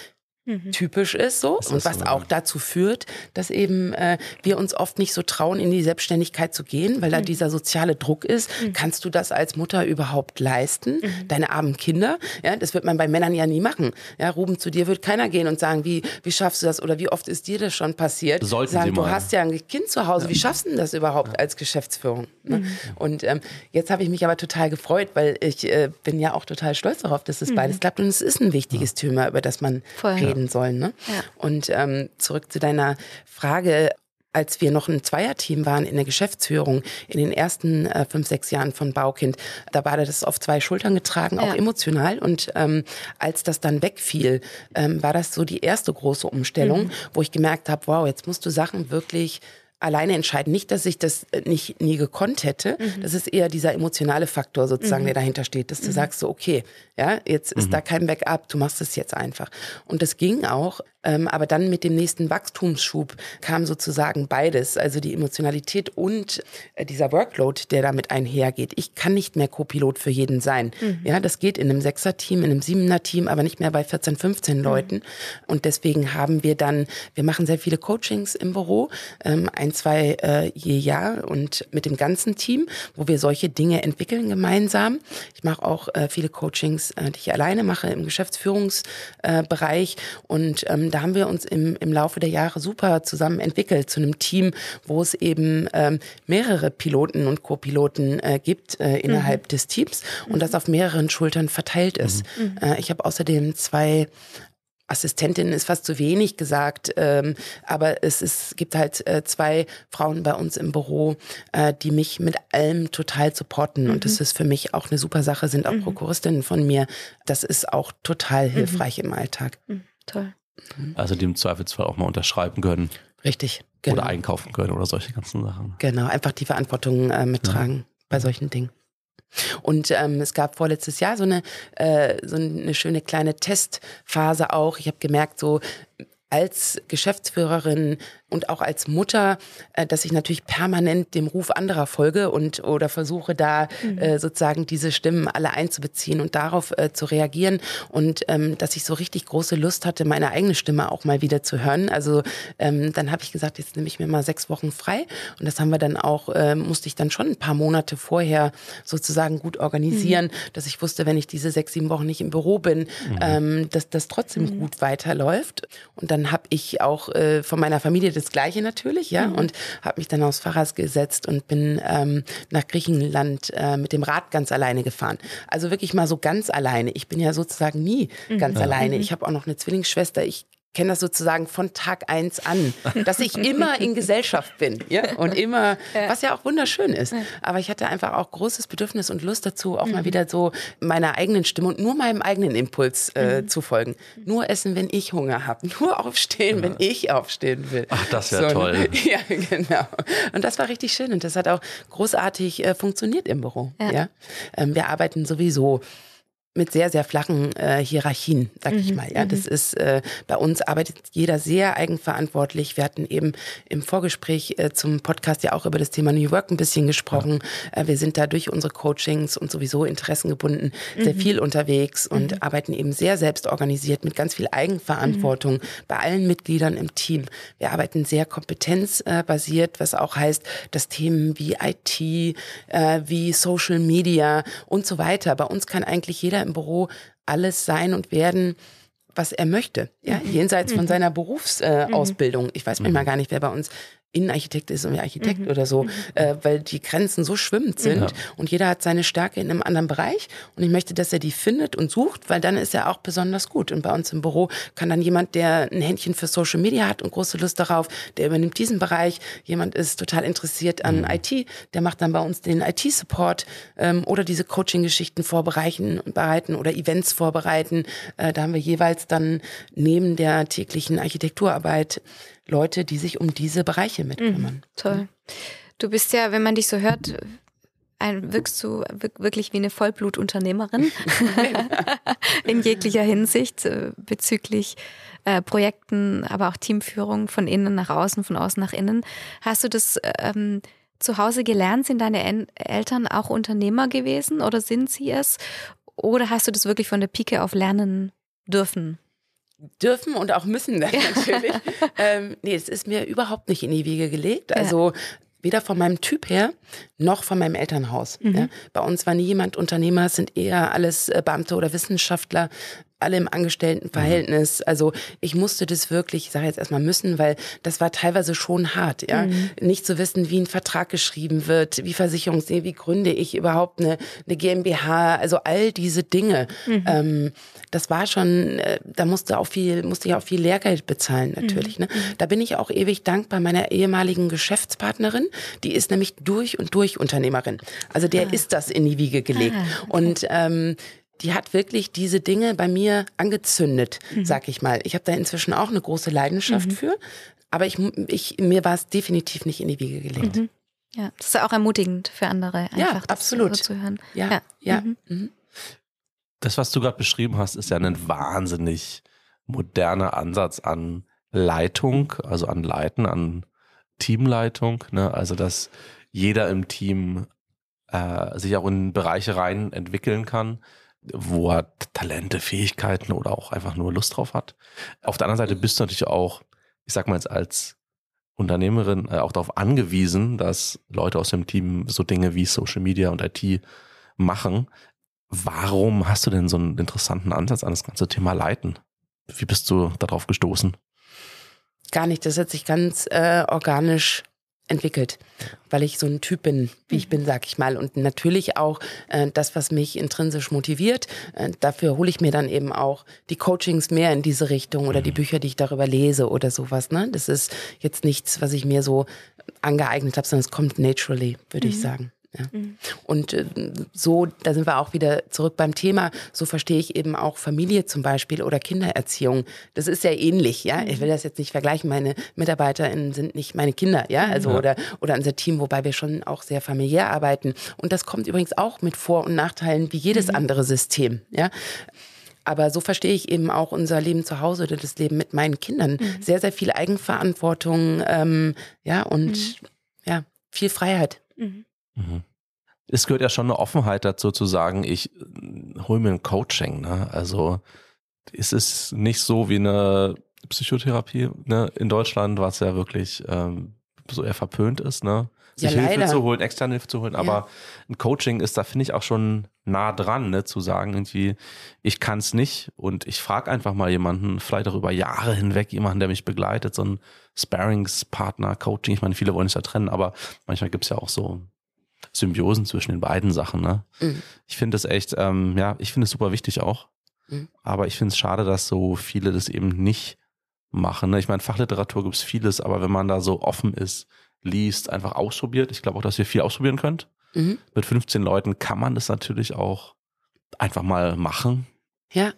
mhm. typisch ist so ist und was so. auch dazu führt, dass eben äh, wir uns oft nicht so trauen, in die Selbstständigkeit zu gehen, weil mhm. da dieser soziale Druck ist. Mhm. Kannst du das als Mutter überhaupt leisten? Mhm. Deine armen Kinder? Ja, das wird man bei Männern ja nie machen. Ja, Ruben, zu dir wird keiner gehen und sagen, wie, wie schaffst du das oder wie oft ist dir das schon passiert? Sollten sagen, Sie mal. du hast ja ein Kind zu Hause, ja. wie schaffst du denn das überhaupt ja. als Geschäftsführung? Ne? Mhm. Und ähm, jetzt habe ich mich aber total gefreut, weil ich äh, bin ja auch total stolz darauf, dass es mhm. beides klappt und es ist ein wichtiges Thema, über das man Voll. reden soll. Ne? Ja. Und ähm, zurück zu deiner Frage, als wir noch ein Zweierteam waren in der Geschäftsführung in den ersten äh, fünf, sechs Jahren von Baukind, da war das auf zwei Schultern getragen, auch ja. emotional. Und ähm, als das dann wegfiel, ähm, war das so die erste große Umstellung, mhm. wo ich gemerkt habe, wow, jetzt musst du Sachen wirklich alleine entscheiden. Nicht, dass ich das äh, nicht nie gekonnt hätte. Mhm. Das ist eher dieser emotionale Faktor sozusagen, mhm. der dahinter steht, dass du mhm. sagst so, okay, ja, jetzt ist da mhm. kein Backup, du machst es jetzt einfach. Und das ging auch aber dann mit dem nächsten Wachstumsschub kam sozusagen beides, also die Emotionalität und äh, dieser Workload, der damit einhergeht. Ich kann nicht mehr Co-Pilot für jeden sein. Mhm. Ja, das geht in einem Sechser-Team, in einem Siebener-Team, aber nicht mehr bei 14, 15 mhm. Leuten. Und deswegen haben wir dann, wir machen sehr viele Coachings im Büro, ähm, ein, zwei äh, je Jahr und mit dem ganzen Team, wo wir solche Dinge entwickeln gemeinsam. Ich mache auch äh, viele Coachings, die ich alleine mache im Geschäftsführungsbereich und ähm, da haben wir uns im, im Laufe der Jahre super zusammen entwickelt zu einem Team, wo es eben ähm, mehrere Piloten und Co-Piloten äh, gibt äh, innerhalb mhm. des Teams und das auf mehreren Schultern verteilt ist. Mhm. Äh, ich habe außerdem zwei Assistentin ist fast zu wenig gesagt, ähm, aber es ist, gibt halt äh, zwei Frauen bei uns im Büro, äh, die mich mit allem total supporten. Mhm. Und das ist für mich auch eine super Sache, sind auch mhm. Prokuristinnen von mir. Das ist auch total mhm. hilfreich mhm. im Alltag. Mhm. Toll. Also die im Zweifelsfall auch mal unterschreiben können. Richtig. Genau. Oder einkaufen können oder solche ganzen Sachen. Genau, einfach die Verantwortung äh, mittragen ja. bei solchen Dingen. Und ähm, es gab vorletztes Jahr so eine, äh, so eine schöne kleine Testphase auch. Ich habe gemerkt, so als Geschäftsführerin und auch als Mutter, äh, dass ich natürlich permanent dem Ruf anderer folge und oder versuche da mhm. äh, sozusagen diese Stimmen alle einzubeziehen und darauf äh, zu reagieren und ähm, dass ich so richtig große Lust hatte, meine eigene Stimme auch mal wieder zu hören. Also ähm, dann habe ich gesagt, jetzt nehme ich mir mal sechs Wochen frei und das haben wir dann auch, äh, musste ich dann schon ein paar Monate vorher sozusagen gut organisieren, mhm. dass ich wusste, wenn ich diese sechs, sieben Wochen nicht im Büro bin, mhm. ähm, dass das trotzdem mhm. gut weiterläuft. Und dann habe ich auch äh, von meiner Familie das Gleiche natürlich, ja, mhm. und habe mich dann aufs Fahrrad gesetzt und bin ähm, nach Griechenland äh, mit dem Rad ganz alleine gefahren. Also wirklich mal so ganz alleine. Ich bin ja sozusagen nie mhm. ganz ja. alleine. Mhm. Ich habe auch noch eine Zwillingsschwester. Ich kenne das sozusagen von Tag eins an, dass ich immer in Gesellschaft bin ja? und immer, ja. was ja auch wunderschön ist. Aber ich hatte einfach auch großes Bedürfnis und Lust dazu, auch mhm. mal wieder so meiner eigenen Stimme und nur meinem eigenen Impuls äh, mhm. zu folgen. Nur essen, wenn ich Hunger habe. (laughs) Nur aufstehen, ja. wenn ich aufstehen will. Ach, das wäre so, toll. (laughs) Ja, genau. Und das war richtig schön und das hat auch großartig äh, funktioniert im Büro. Ja. Ähm, wir arbeiten sowieso mit sehr, sehr flachen äh, Hierarchien, sag ich Mhm, mal. Ja, mhm. das ist äh, bei uns arbeitet jeder sehr eigenverantwortlich. Wir hatten eben im Vorgespräch äh, zum Podcast ja auch über das Thema New Work ein bisschen gesprochen. Äh, wir sind da durch unsere Coachings und sowieso interessengebunden sehr viel unterwegs und arbeiten eben sehr selbstorganisiert mit ganz viel Eigenverantwortung bei allen Mitgliedern im Team. Wir arbeiten sehr kompetenzbasiert, was auch heißt, dass Themen wie IT, äh, wie Social Media und so weiter. Bei uns kann eigentlich jeder im Büro alles sein und werden, was er möchte. Ja, jenseits von seiner Berufsausbildung. Äh, Ausbildung. ich weiß manchmal gar nicht, wer bei uns Innenarchitekt ist und Architekt oder so, äh, weil die Grenzen so schwimmend sind und jeder hat seine Stärke in einem anderen Bereich und ich möchte, dass er die findet und sucht, weil dann ist er auch besonders gut. Und bei uns im Büro kann dann jemand, der ein Händchen für Social Media hat und große Lust darauf, der übernimmt diesen Bereich. Jemand ist total interessiert an IT, der macht dann bei uns den IT-Support ähm, oder diese Coaching-Geschichten vorbereiten bereiten oder Events vorbereiten. Äh, da haben wir jeweils dann neben der täglichen Architekturarbeit Leute, die sich um diese Bereiche mitkümmern. Toll. Du bist ja, wenn man dich so hört, ein, wirkst du wirk- wirklich wie eine Vollblutunternehmerin (laughs) in jeglicher Hinsicht äh, bezüglich äh, Projekten, aber auch Teamführung von innen nach außen, von außen nach innen. Hast du das ähm, zu Hause gelernt? Sind deine En Eltern auch Unternehmer gewesen oder sind sie es? Oder hast du das wirklich von der Pike auf lernen dürfen? Dürfen und auch müssen dann (laughs) natürlich. ähm, nee, es ist mir überhaupt nicht in die Wiege gelegt. Also weder von meinem Typ her noch von meinem Elternhaus. Ja. Bei uns war nie jemand Unternehmer, es sind eher alles äh, Beamte oder Wissenschaftler, alle im Angestelltenverhältnis. Also ich musste das wirklich, ich sage jetzt erstmal müssen, weil das war teilweise schon hart, ja. Nicht zu wissen, wie ein Vertrag geschrieben wird, wie Versicherungs, wie gründe ich überhaupt eine, eine GmbH, also all diese Dinge. Ähm, das war schon, äh, da musste auch viel, musste ich auch viel Lehrgeld bezahlen, natürlich. Ne? Da bin ich auch ewig dankbar meiner ehemaligen Geschäftspartnerin. Die ist nämlich durch und durch Unternehmerin. Also der ist das in die Wiege gelegt. Und ähm, die hat wirklich diese Dinge bei mir angezündet, sag ich mal. Ich habe da inzwischen auch eine große Leidenschaft für, aber ich, ich, mir war es definitiv nicht in die Wiege gelegt. Ja, das ist auch ermutigend für andere, Ja, einfach das absolut. so zu hören. Ja, ja. Mhm. Das, was du gerade beschrieben hast, ist ja ein wahnsinnig moderner Ansatz an Leitung, also an Leiten, an Teamleitung. Ne? Also, dass jeder im Team äh, sich auch in Bereiche rein entwickeln kann, wo er Talente, Fähigkeiten oder auch einfach nur Lust drauf hat. Auf der anderen Seite bist du natürlich auch, ich sag mal jetzt als Unternehmerin äh, auch darauf angewiesen, dass Leute aus dem Team so Dinge wie Social Media und IT machen. Warum hast du denn so einen interessanten Ansatz an das ganze Thema Leiten? Wie bist du darauf gestoßen? Gar nicht. Das hat sich ganz äh, organisch entwickelt, weil ich so ein Typ bin, wie ich bin, sag ich mal. Und natürlich auch äh, das, was mich intrinsisch motiviert. Äh, dafür hole ich mir dann eben auch die Coachings mehr in diese Richtung oder die Bücher, die ich darüber lese oder sowas. Ne? Das ist jetzt nichts, was ich mir so angeeignet habe, sondern es kommt naturally, würde ich sagen. Ja. Und äh, so, da sind wir auch wieder zurück beim Thema. So verstehe ich eben auch Familie zum Beispiel oder Kindererziehung. Das ist ja ähnlich, ja. Ich will das jetzt nicht vergleichen. Meine MitarbeiterInnen sind nicht meine Kinder, ja. Also oder oder unser Team, wobei wir schon auch sehr familiär arbeiten. Und das kommt übrigens auch mit Vor- und Nachteilen wie jedes andere System, ja. Aber so verstehe ich eben auch unser Leben zu Hause oder das Leben mit meinen Kindern. Sehr, sehr viel Eigenverantwortung, ähm, ja, und ja, viel Freiheit. Es gehört ja schon eine Offenheit dazu zu sagen, ich äh, hole mir ein Coaching. Ne? Also es ist nicht so wie eine Psychotherapie ne? in Deutschland, was ja wirklich ähm, so eher verpönt ist, ne? Ja, sich Hilfe leider. zu holen, externe Hilfe zu holen. Aber ein Coaching ist da, finde ich, auch schon nah dran, ne? zu sagen, irgendwie, ich kann es nicht und ich frage einfach mal jemanden, vielleicht auch über Jahre hinweg, jemanden, der mich begleitet, so ein Sparringspartner, Coaching. Ich meine, viele wollen sich da trennen, aber manchmal gibt's ja auch so Symbiosen zwischen den beiden Sachen. Ne? Mhm. Ich finde es echt, ähm, ja, ich finde es super wichtig auch. Mhm. Aber ich finde es schade, dass so viele das eben nicht machen. Ne? Ich meine, Fachliteratur gibt's vieles, aber wenn man da so offen ist, liest, einfach ausprobiert, ich glaube auch, dass ihr viel ausprobieren könnt. Mhm. Mit 15 Leuten kann man das natürlich auch einfach mal machen. Ja.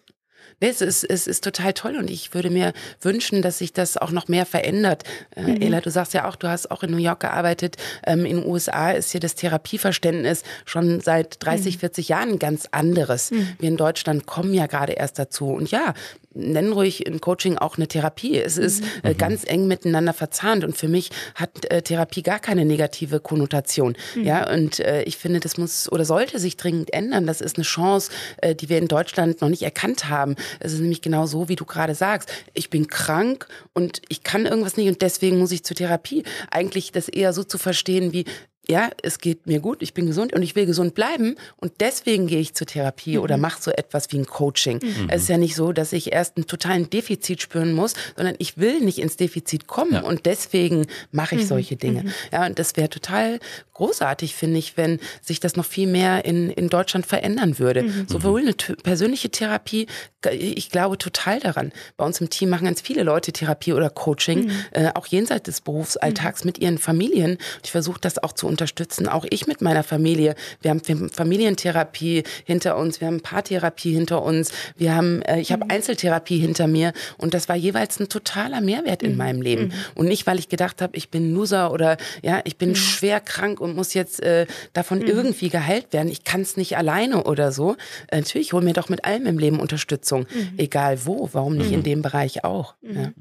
Nee, es ist, es ist total toll und ich würde mir wünschen, dass sich das auch noch mehr verändert. Äh, mhm. Ela, du sagst ja auch, du hast auch in New York gearbeitet. Ähm, in den USA ist hier das Therapieverständnis schon seit 30, mhm. 40 Jahren ganz anderes. Mhm. Wir in Deutschland kommen ja gerade erst dazu. Und ja, nennen ruhig in Coaching auch eine Therapie. Es ist äh, mhm. ganz eng miteinander verzahnt und für mich hat äh, Therapie gar keine negative Konnotation. Mhm. Ja, und äh, ich finde, das muss oder sollte sich dringend ändern. Das ist eine Chance, äh, die wir in Deutschland noch nicht erkannt haben. Es ist nämlich genau so, wie du gerade sagst. Ich bin krank und ich kann irgendwas nicht und deswegen muss ich zur Therapie. Eigentlich das eher so zu verstehen wie, ja, es geht mir gut, ich bin gesund und ich will gesund bleiben und deswegen gehe ich zur Therapie mhm. oder mache so etwas wie ein Coaching. Mhm. Es ist ja nicht so, dass ich erst einen totalen Defizit spüren muss, sondern ich will nicht ins Defizit kommen ja. und deswegen mache ich mhm. solche Dinge. Mhm. Ja, und das wäre total großartig, finde ich, wenn sich das noch viel mehr in, in Deutschland verändern würde. Mhm. Sowohl eine persönliche Therapie, ich glaube total daran. Bei uns im Team machen ganz viele Leute Therapie oder Coaching, mhm. äh, auch jenseits des Berufsalltags mit ihren Familien. Und ich versuche das auch zu unterstützen. Auch ich mit meiner Familie. Wir haben, Familientherapie hinter uns, wir haben Paartherapie hinter uns, wir haben, äh, ich habe mhm. Einzeltherapie hinter mir und das war jeweils ein totaler Mehrwert in mhm. meinem Leben. Mhm. Und nicht, weil ich gedacht habe, ich bin Loser oder ja, ich bin mhm. schwer krank und muss jetzt äh, davon mhm. irgendwie geheilt werden. Ich kann es nicht alleine oder so. Äh, natürlich hol mir doch mit allem im Leben Unterstützung, mhm. egal wo. Warum nicht in dem Bereich auch? Ja.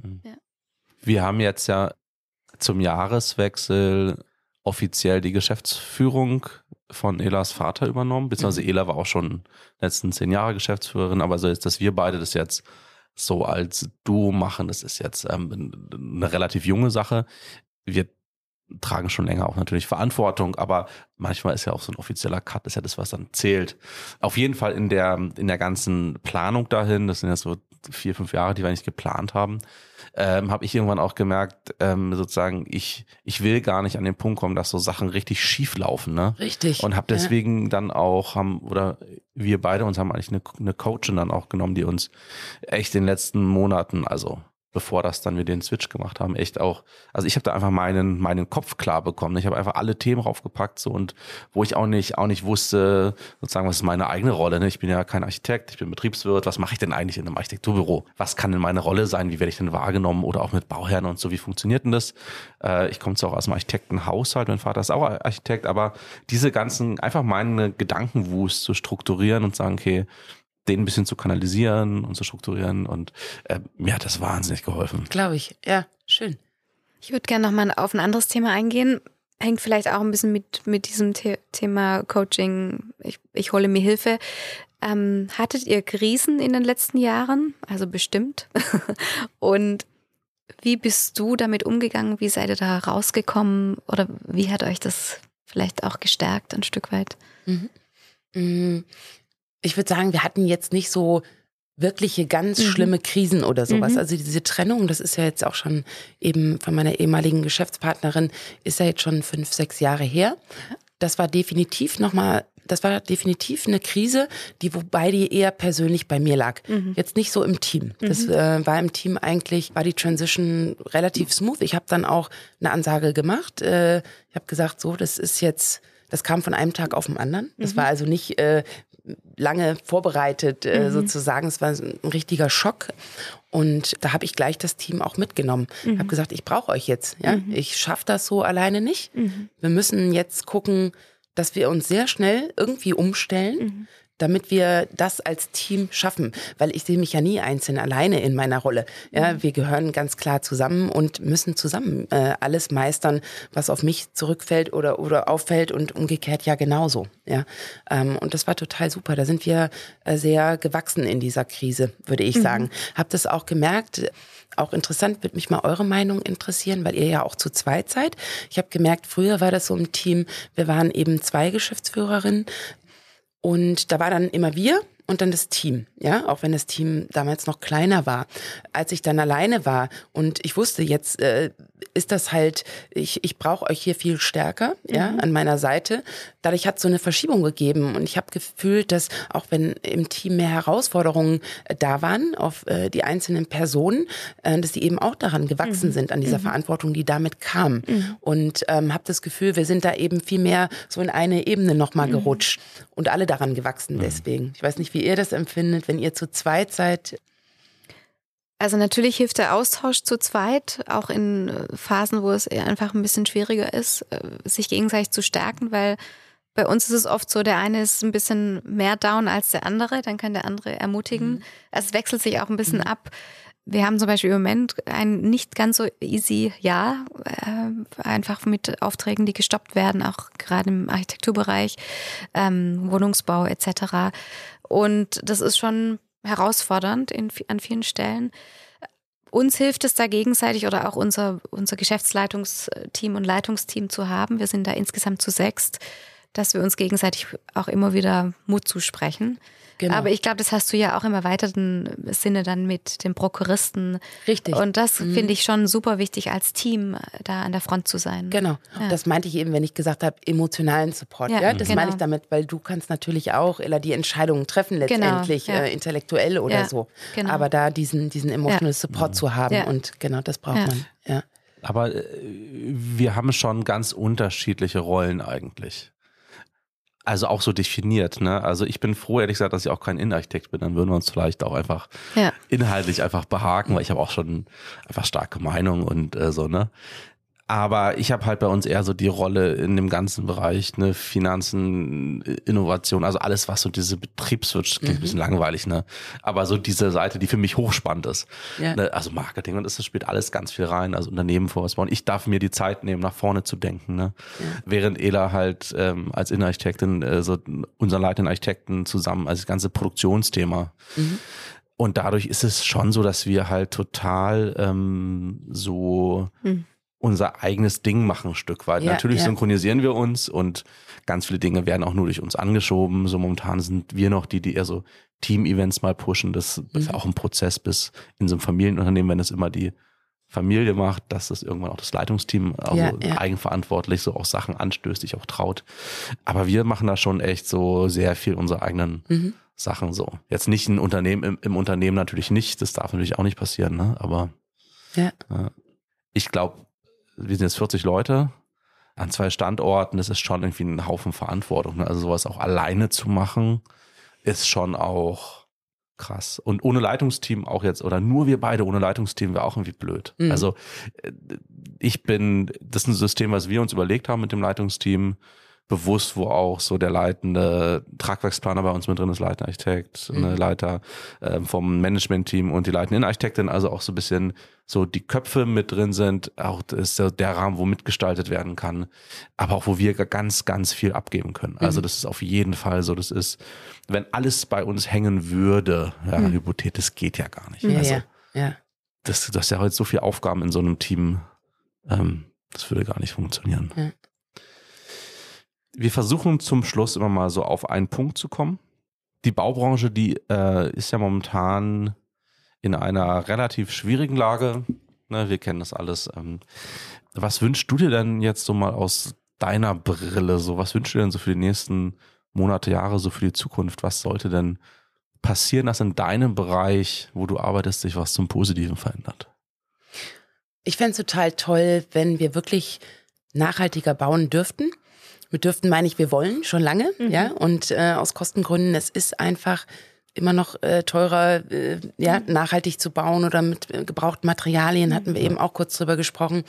Wir haben jetzt ja zum Jahreswechsel offiziell die Geschäftsführung von Elas Vater übernommen, beziehungsweise mhm. Ela war auch schon letzten zehn Jahre Geschäftsführerin, aber so ist, dass wir beide das jetzt so als Duo machen, das ist jetzt ähm, eine relativ junge Sache. Wir tragen schon länger auch natürlich Verantwortung, aber manchmal ist ja auch so ein offizieller Cut, ist ja das, was dann zählt. Auf jeden Fall in der, in der ganzen Planung dahin, das sind ja so vier, fünf Jahre, die wir nicht geplant haben, ähm, habe ich irgendwann auch gemerkt, ähm, sozusagen, ich, ich will gar nicht an den Punkt kommen, dass so Sachen richtig schief laufen. Ne? Richtig. Und habe deswegen ja. dann auch, haben, oder wir beide uns haben eigentlich eine, eine Coachin dann auch genommen, die uns echt in den letzten Monaten, also bevor das dann wir den Switch gemacht haben, echt auch, also ich habe da einfach meinen meinen Kopf klar bekommen. Ich habe einfach alle Themen raufgepackt so und wo ich auch nicht auch nicht wusste, sozusagen, was ist meine eigene Rolle. Ne? Ich bin ja kein Architekt, ich bin Betriebswirt. Was mache ich denn eigentlich in einem Architekturbüro? Was kann denn meine Rolle sein? Wie werde ich denn wahrgenommen oder auch mit Bauherren und so? Wie funktioniert denn das? Äh, ich komme zwar auch aus einem Architektenhaushalt, mein Vater ist auch Architekt, aber diese ganzen einfach meine Gedankenwust zu strukturieren und sagen, okay, den ein bisschen zu kanalisieren und zu strukturieren. Und äh, mir hat das wahnsinnig geholfen. Glaube ich, ja, schön. Ich würde gerne nochmal auf ein anderes Thema eingehen. Hängt vielleicht auch ein bisschen mit, mit diesem The Thema Coaching. Ich, ich hole mir Hilfe. Ähm, hattet ihr Krisen in den letzten Jahren? Also bestimmt. (laughs) und wie bist du damit umgegangen? Wie seid ihr da rausgekommen? Oder wie hat euch das vielleicht auch gestärkt ein Stück weit? Mhm. Ich würde sagen, wir hatten jetzt nicht so wirkliche ganz mhm. schlimme Krisen oder sowas. Mhm. Also diese Trennung, das ist ja jetzt auch schon eben von meiner ehemaligen Geschäftspartnerin, ist ja jetzt schon fünf, sechs Jahre her. Das war definitiv nochmal, das war definitiv eine Krise, die wobei die eher persönlich bei mir lag. Mhm. Jetzt nicht so im Team. Das mhm. äh, war im Team eigentlich, war die Transition relativ smooth. Ich habe dann auch eine Ansage gemacht. Äh, ich habe gesagt, so, das ist jetzt, das kam von einem Tag auf den anderen. Das mhm. war also nicht, äh, lange vorbereitet äh, mhm. sozusagen. Es war ein richtiger Schock. Und da habe ich gleich das Team auch mitgenommen. Mhm. Habe gesagt, ich brauche euch jetzt. Ja, mhm. ich schaffe das so alleine nicht. Mhm. Wir müssen jetzt gucken, dass wir uns sehr schnell irgendwie umstellen, mhm damit wir das als Team schaffen, weil ich sehe mich ja nie einzeln alleine in meiner Rolle. Ja, mhm. wir gehören ganz klar zusammen und müssen zusammen äh, alles meistern, was auf mich zurückfällt oder oder auffällt und umgekehrt ja genauso. Ja, ähm, und das war total super. Da sind wir äh, sehr gewachsen in dieser Krise, würde ich mhm. sagen. Hab das auch gemerkt auch interessant, wird mich mal eure Meinung interessieren, weil ihr ja auch zu zweit seid. Ich habe gemerkt, früher war das so im Team, wir waren eben zwei Geschäftsführerinnen, und da war dann immer wir und dann das Team, ja, auch wenn das Team damals noch kleiner war. Als ich dann alleine war und ich wusste, jetzt äh, ist das halt, ich, ich brauche euch hier viel stärker, mhm. ja, an meiner Seite, dadurch hat es so eine Verschiebung gegeben und ich habe gefühlt, dass auch wenn im Team mehr Herausforderungen äh, da waren auf äh, die einzelnen Personen, äh, dass die eben auch daran gewachsen mhm. sind, an dieser mhm. Verantwortung, die damit kam. Mhm. Und ähm, habe das Gefühl, wir sind da eben viel mehr so in eine Ebene nochmal mhm. gerutscht und alle daran gewachsen mhm. deswegen. Ich weiß nicht, wie ihr das empfindet, wenn ihr zu zweit seid. Also natürlich hilft der Austausch zu zweit, auch in äh, Phasen, wo es einfach ein bisschen schwieriger ist, äh, sich gegenseitig zu stärken, weil bei uns ist es oft so, der eine ist ein bisschen mehr down als der andere, dann kann der andere ermutigen. Mhm. Also es wechselt sich auch ein bisschen mhm. ab. Wir haben zum Beispiel im Moment ein nicht ganz so easy Jahr, äh, einfach mit Aufträgen, die gestoppt werden, auch gerade im Architekturbereich, ähm, Wohnungsbau etc. Und das ist schon herausfordernd in, an vielen Stellen. Uns hilft es da gegenseitig oder auch unser, unser Geschäftsleitungsteam und Leitungsteam zu haben. Wir sind da insgesamt zu sechst, dass wir uns gegenseitig auch immer wieder Mut zusprechen. Genau. Aber ich glaube, das hast du ja auch im erweiterten Sinne dann mit dem Prokuristen. Richtig. Und das mhm. finde ich schon super wichtig, als Team da an der Front zu sein. Genau. Ja. Das meinte ich eben, wenn ich gesagt habe, emotionalen Support. Ja, ja? das genau. meine ich damit, weil du kannst natürlich auch Ella, die Entscheidungen treffen genau. letztendlich, genau. ja. äh, intellektuell oder ja. so. Genau. Aber da diesen, diesen emotional Support zu haben und genau das braucht man. Ja. Aber äh, wir haben schon ganz unterschiedliche Rollen eigentlich also auch so definiert. Ne? Also ich bin froh, ehrlich gesagt, dass ich auch kein Innenarchitekt bin. Dann würden wir uns vielleicht auch einfach ja. inhaltlich einfach behaken, weil ich habe auch schon einfach starke Meinung und äh, so. Ne? Aber ich habe halt bei uns eher so die Rolle in dem ganzen Bereich, ne, Finanzen, Innovation, also alles, was so diese Betriebswirtschaft, klingt mhm. ein bisschen langweilig, ne? Aber so diese Seite, die für mich hochspannend ist. Ja. Ne? Also Marketing und das, das spielt alles ganz viel rein, also Unternehmen vorausbauen. Ich darf mir die Zeit nehmen, nach vorne zu denken, ne? Ja. Während Ela halt ähm, als Innenarchitektin, äh, so unser leitenden Architekten zusammen, also das ganze Produktionsthema. Mhm. Und dadurch ist es schon so, dass wir halt total ähm, so mhm unser eigenes Ding machen ein Stück weit. Ja, Natürlich ja. synchronisieren wir uns und ganz viele Dinge werden auch nur durch uns angeschoben. So momentan sind wir noch die, die eher so Team-Events mal pushen. Das mhm. ist auch ein Prozess bis in so einem Familienunternehmen, wenn es immer die Familie macht, dass das irgendwann auch das Leitungsteam also ja, ja. eigenverantwortlich so auch Sachen anstößt, sich auch traut. Aber wir machen da schon echt so sehr viel unsere eigenen mhm. Sachen so. Jetzt nicht ein Unternehmen, im, im, Unternehmen natürlich nicht, das darf natürlich auch nicht passieren, ne? Aber ja. Äh, ich glaube, wir sind jetzt 40 Leute an zwei Standorten, das ist schon irgendwie ein Haufen Verantwortung. Ne? Also sowas auch alleine zu machen, ist schon auch krass. Und ohne Leitungsteam auch jetzt, oder nur wir beide ohne Leitungsteam wäre auch irgendwie blöd. Mhm. Also äh, ich bin, das ist ein System, was wir uns überlegt haben mit dem Leitungsteam bewusst, wo auch so der leitende Tragwerksplaner bei uns mit drin ist, leitender Architekt, mhm. eine Leiter äh, vom Management-Team und die leitende Innenarchitektin, also auch so ein bisschen so die Köpfe mit drin sind, auch ist der Rahmen, wo mitgestaltet werden kann, aber auch wo wir ganz, ganz viel abgeben können. Also mhm. das ist auf jeden Fall so, das ist, wenn alles bei uns hängen würde, ja, mhm. hypothetisch, das geht ja gar nicht. Ja, also, ja, ja. Das, das ist ja heute so viele Aufgaben in so einem Team, ähm, das würde gar nicht funktionieren. Ja. Wir versuchen zum Schluss immer mal so auf einen Punkt zu kommen. Die Baubranche, die äh, ist ja momentan in einer relativ schwierigen Lage. Ne, wir kennen das alles. Ähm, was wünschst du dir denn jetzt so mal aus deiner Brille? So, was wünschst du dir denn so für die nächsten Monate, Jahre, so für die Zukunft? Was sollte denn passieren, dass in deinem Bereich, wo du arbeitest, sich was zum Positiven verändert? Ich fände es total toll, wenn wir wirklich nachhaltiger bauen dürften. Wir dürften meine ich, wir wollen schon lange, mhm. ja. Und äh, aus Kostengründen, es ist einfach immer noch äh, teurer, äh, ja, mhm. nachhaltig zu bauen oder mit äh, gebrauchten Materialien, hatten wir eben auch kurz drüber gesprochen,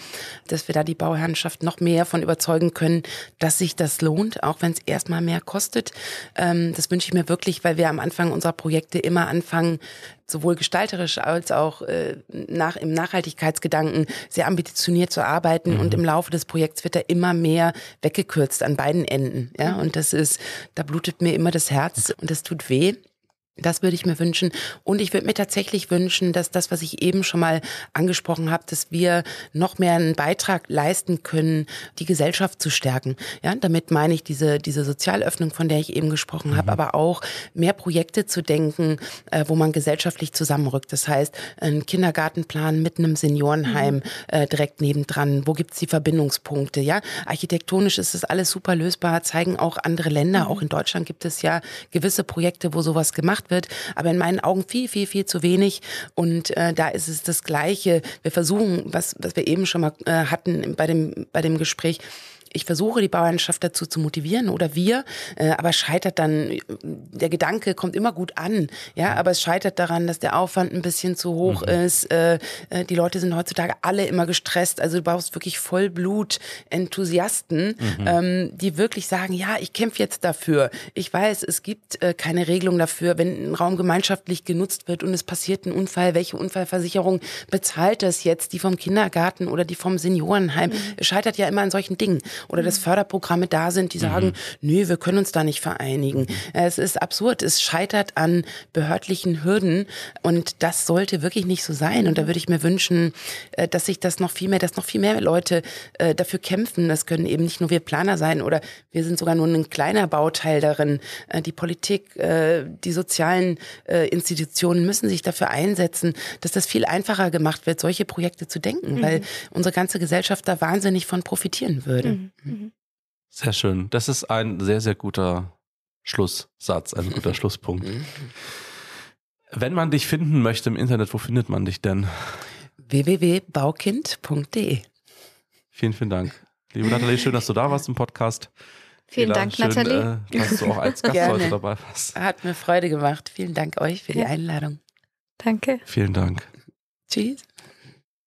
dass wir da die Bauherrenschaft noch mehr von überzeugen können, dass sich das lohnt, auch wenn es erstmal mehr kostet. Ähm, das wünsche ich mir wirklich, weil wir am Anfang unserer Projekte immer anfangen, sowohl gestalterisch als auch äh, nach, im Nachhaltigkeitsgedanken sehr ambitioniert zu arbeiten mhm. und im Laufe des Projekts wird da immer mehr weggekürzt an beiden Enden. Ja, mhm. und das ist, da blutet mir immer das Herz und das tut weh. Das würde ich mir wünschen. Und ich würde mir tatsächlich wünschen, dass das, was ich eben schon mal angesprochen habe, dass wir noch mehr einen Beitrag leisten können, die Gesellschaft zu stärken. Ja, damit meine ich diese, diese Sozialöffnung, von der ich eben gesprochen mhm. habe, aber auch mehr Projekte zu denken, äh, wo man gesellschaftlich zusammenrückt. Das heißt, ein Kindergartenplan mit einem Seniorenheim mhm. äh, direkt nebendran. Wo gibt's die Verbindungspunkte? Ja, architektonisch ist das alles super lösbar, zeigen auch andere Länder. Mhm. Auch in Deutschland gibt es ja gewisse Projekte, wo sowas gemacht gemacht wird, aber in meinen Augen viel, viel, viel zu wenig. Und äh, da ist es das Gleiche. Wir versuchen, was, was wir eben schon mal äh, hatten bei dem, bei dem Gespräch, ich versuche die Bauernschaft dazu zu motivieren oder wir, äh, aber scheitert dann, der Gedanke kommt immer gut an, ja, aber es scheitert daran, dass der Aufwand ein bisschen zu hoch mhm. ist. Äh, äh, die Leute sind heutzutage alle immer gestresst, also du brauchst wirklich Vollblut-Enthusiasten, mhm. ähm, die wirklich sagen, ja, ich kämpfe jetzt dafür. Ich weiß, es gibt äh, keine Regelung dafür, wenn ein Raum gemeinschaftlich genutzt wird und es passiert ein Unfall, welche Unfallversicherung bezahlt das jetzt, die vom Kindergarten oder die vom Seniorenheim? Mhm. Es scheitert ja immer an solchen Dingen oder dass Förderprogramme da sind, die sagen, mhm. nö, wir können uns da nicht vereinigen. Es ist absurd. Es scheitert an behördlichen Hürden und das sollte wirklich nicht so sein. Und da würde ich mir wünschen, äh, dass sich das noch viel mehr, dass noch viel mehr Leute äh, dafür kämpfen. Das können eben nicht nur wir Planer sein oder wir sind sogar nur ein kleiner Bauteil darin. Äh, die Politik, die sozialen Institutionen müssen sich dafür einsetzen, dass das viel einfacher gemacht wird, solche Projekte zu denken, mhm. weil unsere ganze Gesellschaft da wahnsinnig von profitieren würde. Mhm. Mhm. Sehr schön. Das ist ein sehr, sehr guter Schlusssatz, ein guter (laughs) Schlusspunkt. Mhm. Wenn man dich finden möchte im Internet, wo findet man dich denn? www.baukind.de Vielen, vielen Dank. Liebe Nathalie, schön, dass du da warst im Podcast. Vielen Dank, schön, Nathalie. Äh, dass du auch als (laughs) Gast Gerne. heute dabei warst. Hat mir Freude gemacht. Vielen Dank euch für ja. die Einladung. Danke. Vielen Dank. Tschüss.